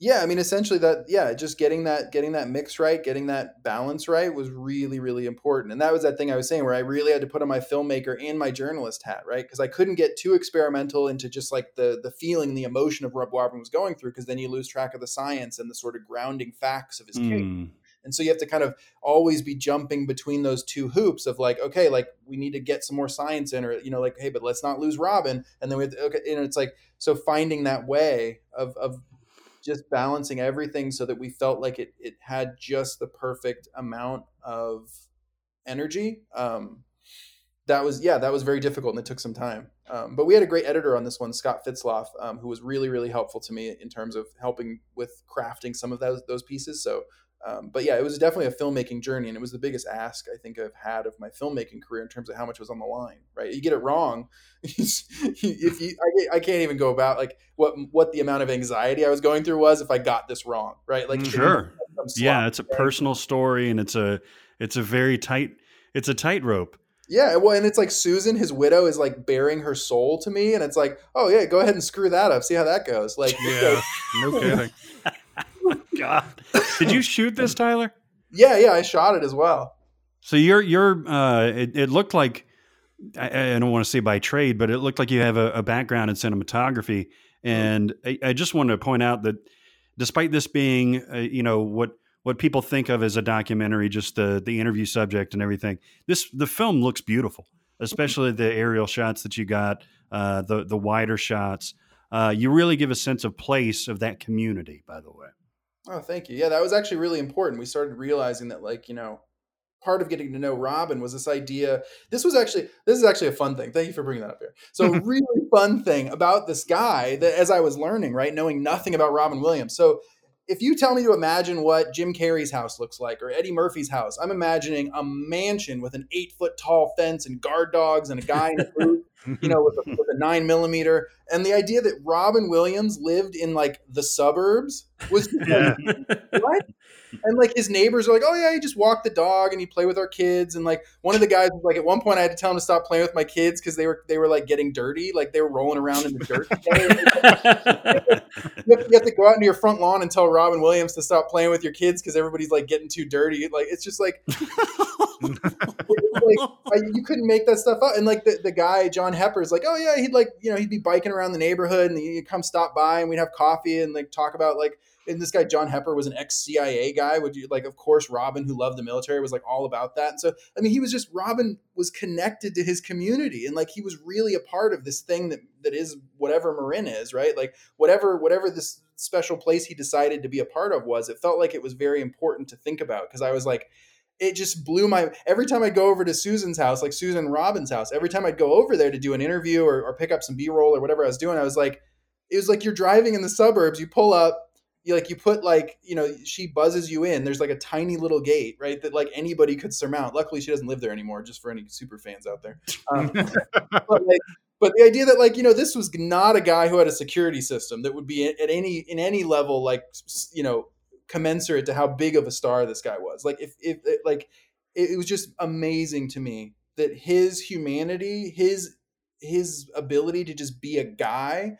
yeah, I mean, essentially that, yeah, just getting that, getting that mix right, getting that balance right was really, really important. And that was that thing I was saying where I really had to put on my filmmaker and my journalist hat, right? Because I couldn't get too experimental into just like the the feeling, the emotion of what Robin was going through, because then you lose track of the science and the sort of grounding facts of his mm. case. And so you have to kind of always be jumping between those two hoops of like, okay, like we need to get some more science in, or you know, like, hey, but let's not lose Robin. And then we have to, okay, and it's like so finding that way of of just balancing everything so that we felt like it it had just the perfect amount of energy. Um, that was yeah that was very difficult and it took some time um, but we had a great editor on this one scott fitzloff um, who was really really helpful to me in terms of helping with crafting some of those those pieces so um, but yeah it was definitely a filmmaking journey and it was the biggest ask i think i've had of my filmmaking career in terms of how much was on the line right? You get it wrong if you I, I, can't even go about like what what the amount of anxiety i was going through was if i got this wrong right? Like sure. Yeah it's a personal story and it's a it's a very tight it's a tightrope. Yeah, well, and it's like Susan, his widow, is like bearing her soul to me, and it's like, oh yeah, go ahead and screw that up, see how that goes. Like, yeah, no kidding. God, did you shoot this, Tylor? Yeah, yeah, I shot it as well. So you're you're uh, it, it looked like I, I, don't want to say by trade, but it looked like you have a, a background in cinematography, and I, I, just wanted to point out that despite this being, uh, you know, what what people think of as a documentary, just the the interview subject and everything. This the film looks beautiful, especially the aerial shots that you got, uh, the the wider shots. Uh, you really give a sense of place of that community. By the way. Oh, thank you. Yeah, that was actually really important. We started realizing that, like, you know, part of getting to know Robin was this idea. This was actually this is actually a fun thing. Thank you for bringing that up here. So, really fun thing about this guy that as I was learning, right, knowing nothing about Robin Williams. So if you tell me to imagine what Jim Carrey's house looks like or Eddie Murphy's house, I'm imagining a mansion with an eight foot tall fence and guard dogs and a guy in a booth, you know, with a, with a, nine millimeter. And the idea that Robin Williams lived in like the suburbs was yeah. like, what? And like his neighbors are like, oh yeah, he just walked the dog and he play with our kids. And like one of the guys was like, at one point I had to tell him to stop playing with my kids because they were they were like getting dirty, like they were rolling around in the dirt. you, have, you, have, to go out into your front lawn and tell Robin Williams to stop playing with your kids because everybody's like getting too dirty. Like it's just like. like I, you couldn't make that stuff up. And like the, the guy John Hepper is like, oh yeah, he'd like you know he'd be biking around the neighborhood and he'd come stop by and we'd have coffee and like talk about like and this guy John Hepper was an ex CIA guy. Would you like, of course, Robin, who loved the military, was like all about that. And so, I mean, he was just Robin was connected to his community, and like he was really a part of this thing that that is whatever Marin is, right? Like whatever whatever this special place he decided to be a part of was. It felt like it was very important to think about because I was like. It just blew my every time I go over to Susan's house, like Susan Robin's house. Every time I'd go over there to do an interview or, or pick up some B roll or whatever I was doing, I was like, it was like you're driving in the suburbs. You pull up, you like you put like you know she buzzes you in there's like a tiny little gate right that like anybody could surmount luckily she doesn't live there anymore just for any super fans out there um, but, like, but the idea that like you know this was not a guy who had a security system that would be at any in any level like you know commensurate to how big of a star this guy was. Like if if like it, it was just amazing to me that his humanity his his ability to just be a guy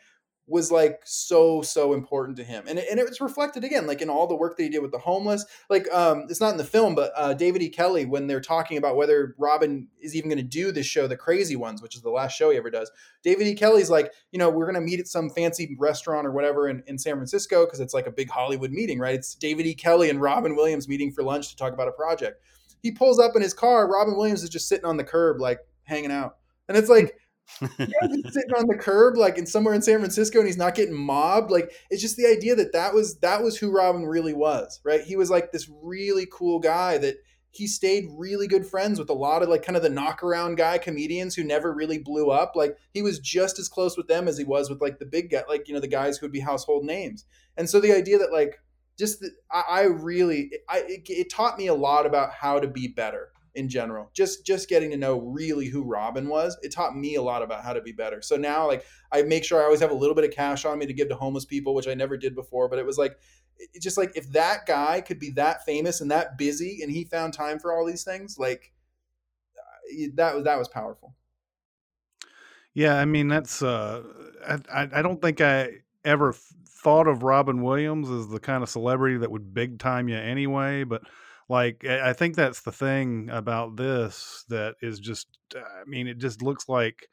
was like so so important to him. And it, and it was reflected again like in all the work that he did with the homeless. Like um it's not in the film but uh, david e. Kelley when they're talking about whether robin is even going to do this show the crazy ones which is the last show he ever does david e. Kelley's like you know we're going to meet at some fancy restaurant or whatever in, in san francisco because it's like a big hollywood meeting right? It's david e. Kelley and robin williams meeting for lunch to talk about a project. He pulls up in his car robin williams is just sitting on the curb like hanging out. And it's like he's sitting on the curb, like in somewhere in San Francisco, and he's not getting mobbed. Like it's just the idea that that was that was who Robin really was, right? He was like this really cool guy that he stayed really good friends with a lot of like kind of the knockaround guy comedians who never really blew up. Like he was just as close with them as he was with like the big guy, like you know the guys who would be household names. And so the idea that like just the, I, I, really I it, it taught me a lot about how to be better in general. Just just getting to know really who Robin was, it taught me a lot about how to be better. So now like I make sure I always have a little bit of cash on me to give to homeless people, which I never did before, but it was like it just like if that guy could be that famous and that busy and he found time for all these things, like that was that was powerful. Yeah, I mean that's uh I I don't think I ever thought of Robin Williams as the kind of celebrity that would big time you anyway, but like I think that's the thing about this that is just uh, I mean it just looks like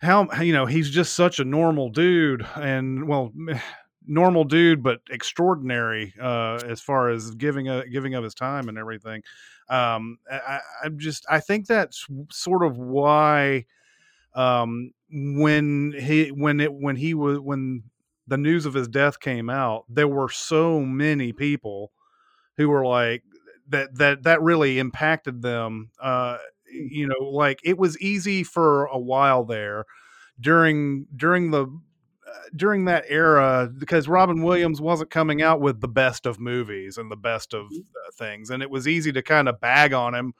how you know he's just such a normal dude and well normal dude but extraordinary uh as far as giving a giving of his time and everything. Um I, i'm just i think that's sort of why um when he when it when he was when the news of his death came out there were so many people who were like that that that really impacted them uh, you know, like it was easy for a while there during during the uh, during that era because Robin Williams wasn't coming out with the best of movies and the best of Mhm. uh, things, and it was easy to kind of bag on him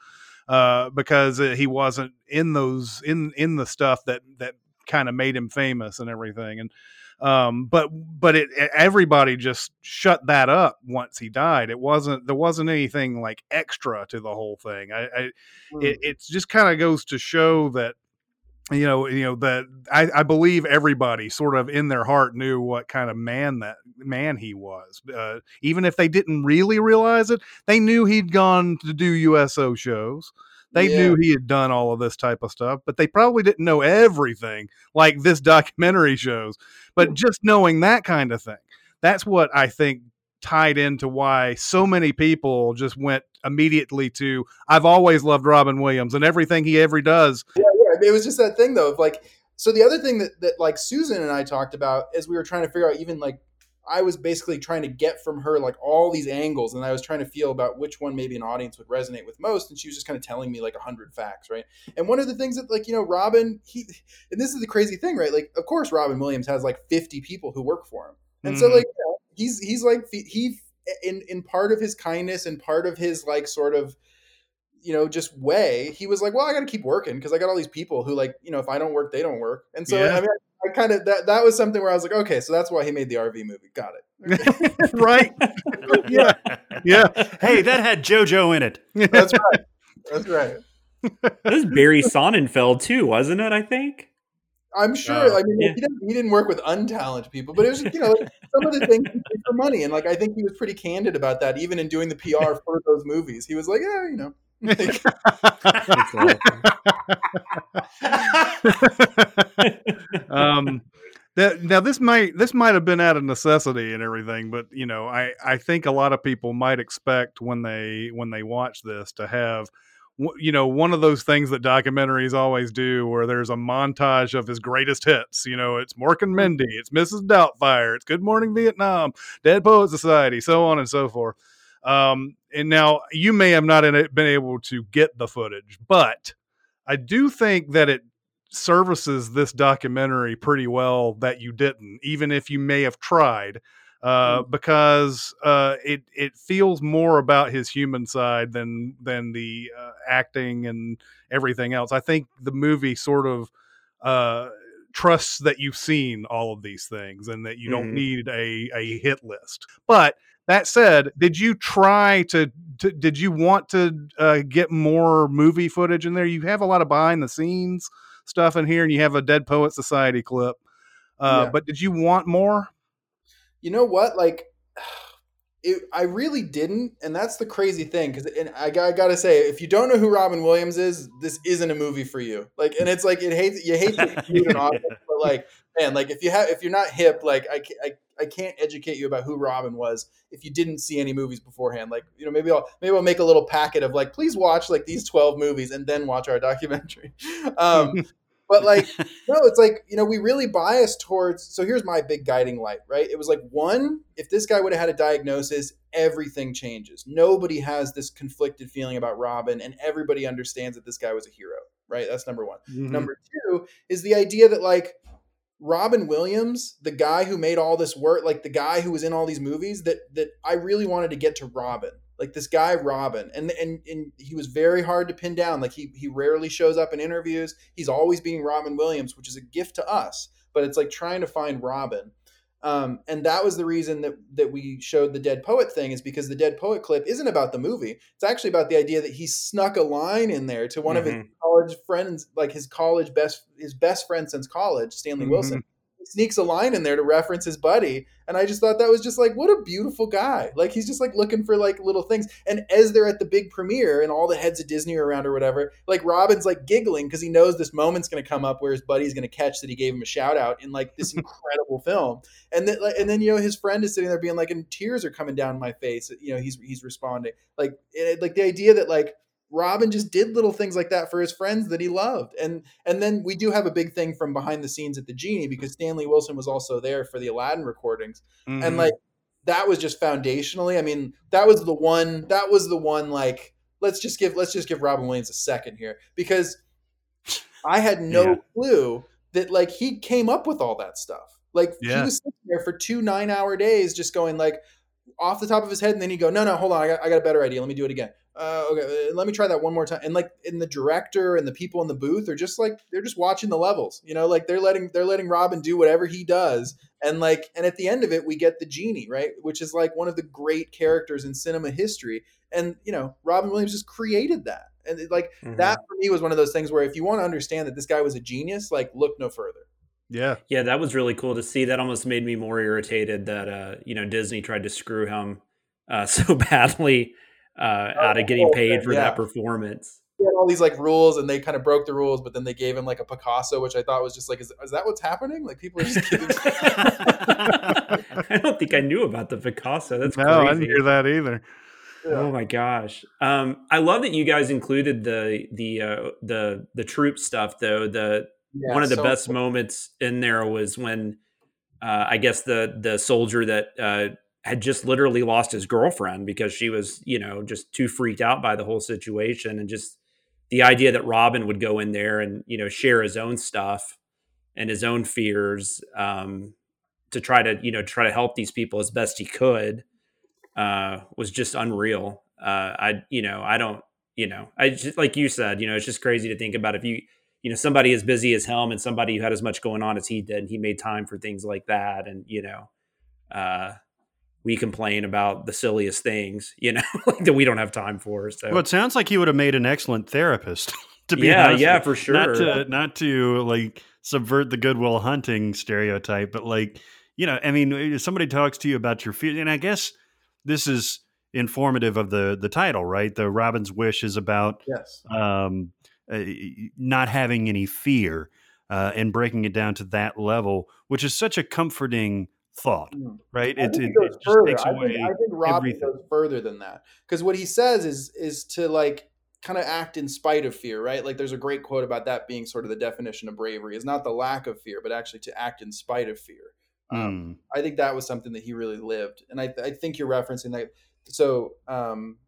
uh, because uh, he wasn't in those in in the stuff that that kind of made him famous and everything. And um, but but it everybody just shut that up once he died. It wasn't there wasn't anything like extra to the whole thing. I, I Hmm. it, it just kind of goes to show that you know you know that I, I believe everybody sort of in their heart knew what kind of man that man he was uh, even if they didn't really realize it they knew he'd gone to do uso shows they Yeah. knew he had done all of this type of stuff but they probably didn't know everything like this documentary shows but just knowing that kind of thing that's what i think tied into why so many people just went immediately to I've always loved Robin Williams and everything he ever does. yeah, it was just that thing though of like so the other thing that, that like susan and i talked about as we were trying to figure out even like i was basically trying to get from her like all these angles and i was trying to feel about which one maybe an audience would resonate with most and she was just kind of telling me like a hundred facts right and one of the things that like you know robin he and this is the crazy thing right like of course robin williams has like 50 people who work for him and so Mhm. like you know, he's he's like he in in part of his kindness and part of his like sort of you know, just way, he was like, well, I got to keep working because I got all these people who like, you know, if I don't work, they don't work. And so, Yeah. I mean, I, kind of, that, that was something where I was like, okay, so that's why he made the RV movie. Got it. right. Yeah. Yeah. hey, that had JoJo in it. That's right. That's right. That was Barry Sonnenfeld too, wasn't it? I think. I'm sure. Oh, I mean, yeah. he, didn't, he didn't work with untalented people, but it was, just, you know, some of the things he did for money. And like, I think he was pretty candid about that, even in doing the PR for those movies. He was like, yeah, you know. like- That's awesome. um that now this might this might have been out of necessity and everything but you know i i think a lot of people might expect when they when they watch this to have you know one of those things that documentaries always do where there's a montage of his greatest hits you know it's mork and mindy it's mrs doubtfire it's good morning vietnam dead poet society so on and so forth. Um and now you may have not been able to get the footage but i do think that it services this documentary pretty well that you didn't, even if you may have tried, uh, because uh, it it feels more about his human side than than the uh, acting and everything else. I think the movie sort of uh, trusts that you've seen all of these things and that you don't Mhm. need a a hit list. But that said, did you try to, to did you want to uh, get more movie footage in there? You have a lot of behind the scenes stuff in here, and you have a Dead Poet Society clip. Uh, Yeah. But did you want more? you know what like it, i really didn't and that's the crazy thing because and I, got- I gotta say if you don't know who robin williams is this isn't a movie for you like and it's like it hates you hate to include an audience, but like man like if you have if you're not hip like I, I I can't educate you about who Robin was if you didn't see any movies beforehand. Like, you know, maybe I'll maybe I'll make a little packet of like, please watch like these twelve movies and then watch our documentary. Um, but like, no, it's like you know we really bias towards. So here's my big guiding light, right? It was like one, if this guy would have had a diagnosis, everything changes. Nobody has this conflicted feeling about Robin, and everybody understands that this guy was a hero, right? That's number one. Mm-hmm. Number two is the idea that like Robin Williams, the guy who made all this work, like the guy who was in all these movies, that that I really wanted to get to Robin. Like this guy Robin. And and and he was very hard to pin down. Like he he rarely shows up in interviews. He's always being Robin Williams, which is a gift to us, but it's like trying to find Robin. Um, and that was the reason that that we showed the dead poet thing is because the dead poet clip isn't about the movie. It's actually about the idea that he snuck a line in there to one of his Mhm. college friends, like his college best his best friend since college, Stanley Wilson. Sneaks a line in there to reference his buddy, and I just thought that was just like what a beautiful guy. Like he's just like looking for like little things. And as they're at the big premiere and all the heads of Disney are around or whatever, like Robin's like giggling because he knows this moment's going to come up where his buddy's going to catch that he gave him a shout out in like this incredible film. And then like, and then you know his friend is sitting there being like, and tears are coming down my face. You know he's he's responding like it, like the idea that like Robin just did little things like that for his friends that he loved. And and then we do have a big thing from behind the scenes at the Genie because Stanley Wilson was also there for the Aladdin recordings. And mm-hmm. like that was just foundationally, I mean, that was the one that was the one like let's just give let's just give Robin Williams a second here because I had no Yeah. clue that like he came up with all that stuff. Like he was sitting there for two nine hour days just going like off the top of his head, and then he'd go, no, no, hold on, I got, I got a better idea. Let me do it again. Uh, okay, uh, let me try that one more time. And like, in the director and the people in the booth are just like they're just watching the levels, you know, like they're letting they're letting Robin do whatever he does, and like, and at the end of it, we get the genie, right, which is like one of the great characters in cinema history, and you know, Robin Williams just created that, and it, like Mhm. that for me was one of those things where if you want to understand that this guy was a genius, like look no further. Yeah. Yeah, that was really cool to see. That almost made me more irritated that uh, you know Disney tried to screw him uh, so badly uh, out of getting paid for Yeah. that performance. He had all these like rules, and they kind of broke the rules, but then they gave him like a Picasso, which I thought was just like, is, is that what's happening? Like people are just giving. I don't think I knew about the Picasso. That's no, I didn't hear that either. Oh my gosh! Um, I love that you guys included the the uh, the the troop stuff though. The Yeah, one of the so best cool. moments in there was when uh, I guess the the soldier that uh, had just literally lost his girlfriend because she was you know just too freaked out by the whole situation and just the idea that Robin would go in there and you know share his own stuff and his own fears um, to try to you know try to help these people as best he could uh, was just unreal. Uh, I you know I don't you know I just like you said you know it's just crazy to think about if you you know somebody as busy as him and somebody who had as much going on as he did and he made time for things like that and you know uh we complain about the silliest things you know like that we don't have time for so Well, it sounds like he would have made an excellent therapist. To be yeah honest yeah with for sure not to not to like subvert the Good Will Hunting stereotype, but like you know, I mean, if somebody talks to you about your fear, and I guess this is informative of the the title, right? The Robin's Wish is about Yes. um, uh, not having any fear uh, and breaking it down to that level, which is such a comforting thought, Mm. right? It, it, it just further. takes I away. think, I think Robin everything. goes further than that because what he says is is to like kind of act in spite of fear, right? Like there's a great quote about that being sort of the definition of bravery is not the lack of fear, but actually to act in spite of fear. Um, Mm. I think that was something that he really lived, and I, I think you're referencing that. So, um,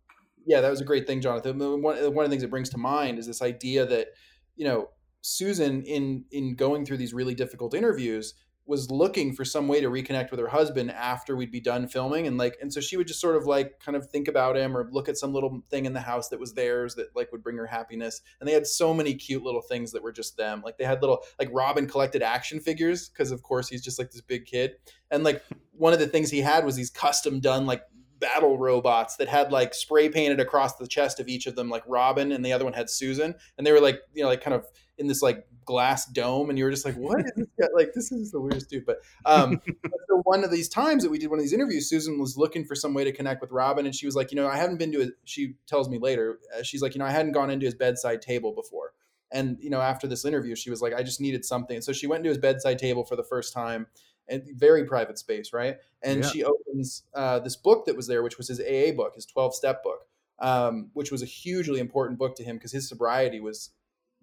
yeah, that was a great thing, Jonathan. One, one of the things it brings to mind is this idea that you know Susan, in in going through these really difficult interviews, was looking for some way to reconnect with her husband after we'd be done filming, and like, and so she would just sort of like kind of think about him or look at some little thing in the house that was theirs that like would bring her happiness. And they had so many cute little things that were just them. Like they had little like Robin collected action figures because of course he's just like this big kid, and like one of the things he had was these custom done like battle robots that had like spray painted across the chest of each of them like Robin and the other one had Susan and they were like you know like kind of in this like glass dome and you were just like what is this guy? like this is the weirdest dude but um but so one of these times that we did one of these interviews Susan was looking for some way to connect with Robin and she was like you know I haven't been to a, she tells me later uh, she's like you know I hadn't gone into his bedside table before and you know after this interview she was like I just needed something so she went into his bedside table for the first time and very private space right and Yeah. she opens uh, this book that was there, which was his AA book, his 12 step book, um, which was a hugely important book to him because his sobriety was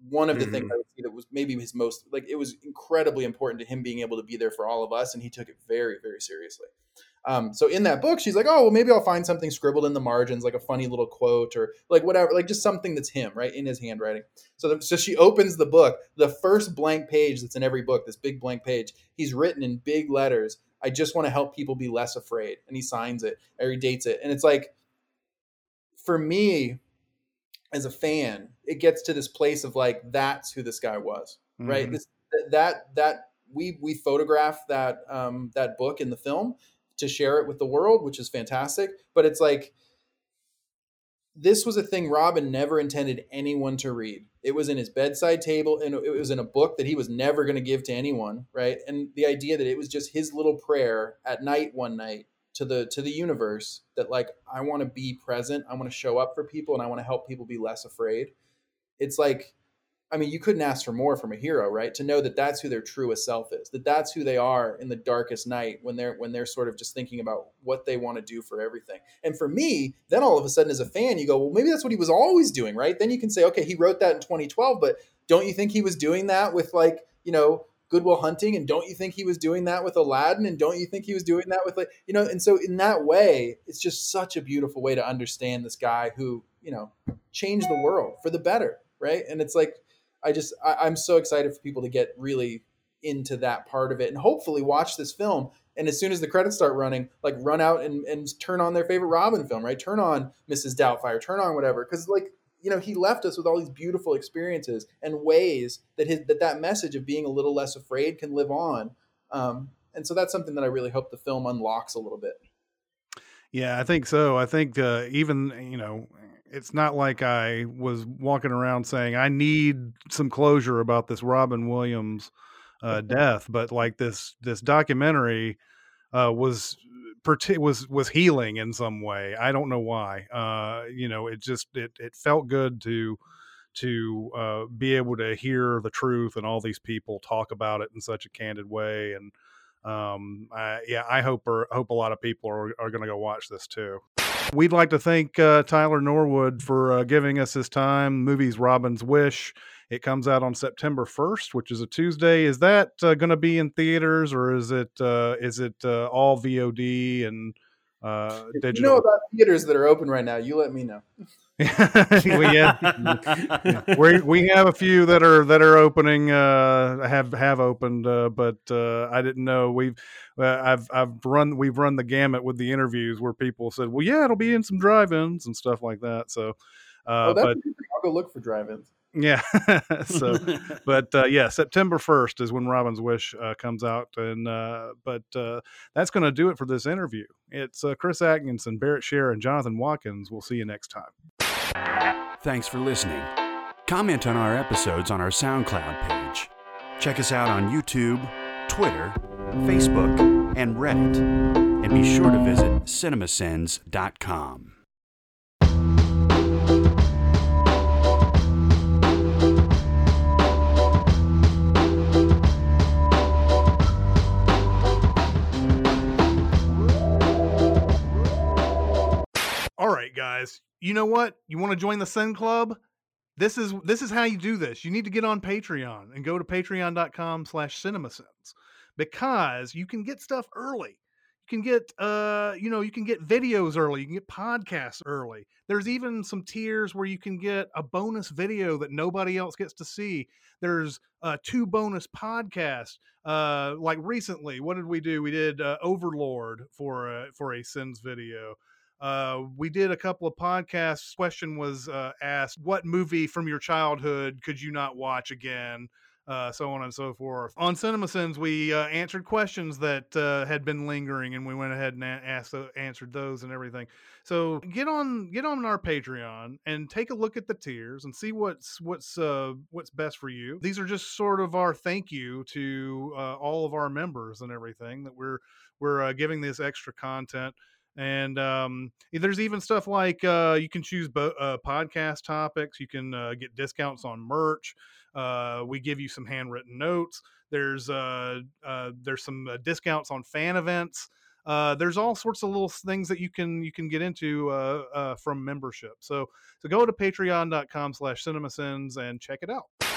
one of the things Mhm. I would see that was maybe his most like it was incredibly important to him being able to be there for all of us, and he took it very, very seriously. Um, so in that book, she's like, "Oh, well, maybe I'll find something scribbled in the margins, like a funny little quote or like whatever, like just something that's him, right, in his handwriting." So, the, so she opens the book. The first blank page that's in every book, this big blank page, he's written in big letters. I just want to help people be less afraid, and he signs it or he dates it, and it's like, for me, as a fan, it gets to this place of like, that's who this guy was, right? Mhm. This that that we we photograph that um, that book in the film to share it with the world, which is fantastic. But it's like this was a thing Robin never intended anyone to read. It was in his bedside table and it was in a book that he was never going to give to anyone, right? And the idea that it was just his little prayer at night one night to the to the universe that like I want to be present, I want to show up for people and I want to help people be less afraid. It's like I mean, you couldn't ask for more from a hero, right? To know that that's who their truest self is, that that's who they are in the darkest night when they're when they're sort of just thinking about what they want to do for everything. And for me, then all of a sudden, as a fan, you go, well, maybe that's what he was always doing, right? Then you can say, okay, he wrote that in 2012, but don't you think he was doing that with like, you know, Good Will Hunting, and don't you think he was doing that with Aladdin, and don't you think he was doing that with like, you know? And so in that way, it's just such a beautiful way to understand this guy who you know changed the world for the better, right? And it's like I just I, I'm so excited for people to get really into that part of it and hopefully watch this film and as soon as the credits start running like run out and, and turn on their favorite robin film right turn on mrs doubtfire turn on whatever because like you know he left us with all these beautiful experiences and ways that his that that message of being a little less afraid can live on. Um, and so that's something that i really hope the film unlocks a little bit. Yeah i think so. I think uh, even you know it's not like i was walking around saying i need some closure about this robin williams uh, death, but like this this documentary uh, was was was healing in some way. I don't know why. Uh, you know, it just it it felt good to to uh, be able to hear the truth and all these people talk about it in such a candid way. And um, I, yeah, I hope or hope a lot of people are, are going to go watch this too. We'd like to thank uh, Tylor Norwood for uh, giving us his time. Movies Robin's Wish it comes out on September 1st, which is a Tuesday. Is that uh, going to be in theaters or is it uh, is it uh, all VOD and uh, digital? you know about theaters that are open right now, you let me know. well, yeah, we we have a few that are that are opening uh, have have opened, uh, but uh, I didn't know we've uh, I've I've run we've run the gamut with the interviews where people said, well, yeah, it'll be in some drive-ins and stuff like that. So, uh, oh, but I'll go look for drive-ins. Yeah. so, but uh, yeah, September 1st is when Robin's Wish uh, comes out. And, uh, but uh, that's going to do it for this interview. It's uh, Chris Atkinson, Barrett Share, and Jonathan Watkins. We'll see you next time. Thanks for listening. Comment on our episodes on our SoundCloud page. Check us out on YouTube, Twitter, Facebook, and Reddit. And be sure to visit cinemasins.com. All right, guys. You know what? You want to join the Sin Club? This is this is how you do this. You need to get on Patreon and go to patreon.com slash cinemasins because you can get stuff early. You can get uh, you know, you can get videos early, you can get podcasts early. There's even some tiers where you can get a bonus video that nobody else gets to see. There's uh two bonus podcasts. Uh like recently, what did we do? We did uh, Overlord for a, for a Sins video. Uh, we did a couple of podcasts. Question was uh, asked, "What movie from your childhood could you not watch again?" Uh, so on and so forth. On CinemaSins, we uh, answered questions that uh, had been lingering, and we went ahead and asked, answered those and everything. So get on, get on our Patreon and take a look at the tiers and see what's what's uh, what's best for you. These are just sort of our thank you to all of our members and everything that we're we're giving this extra content and um, there's even stuff like uh, you can choose bo- uh, podcast topics you can uh, get discounts on merch uh, we give you some handwritten notes there's uh, uh, there's some discounts on fan events there's all sorts of little things that you can you can get into from membership. So so go to patreon.com slash cinemasins and check it out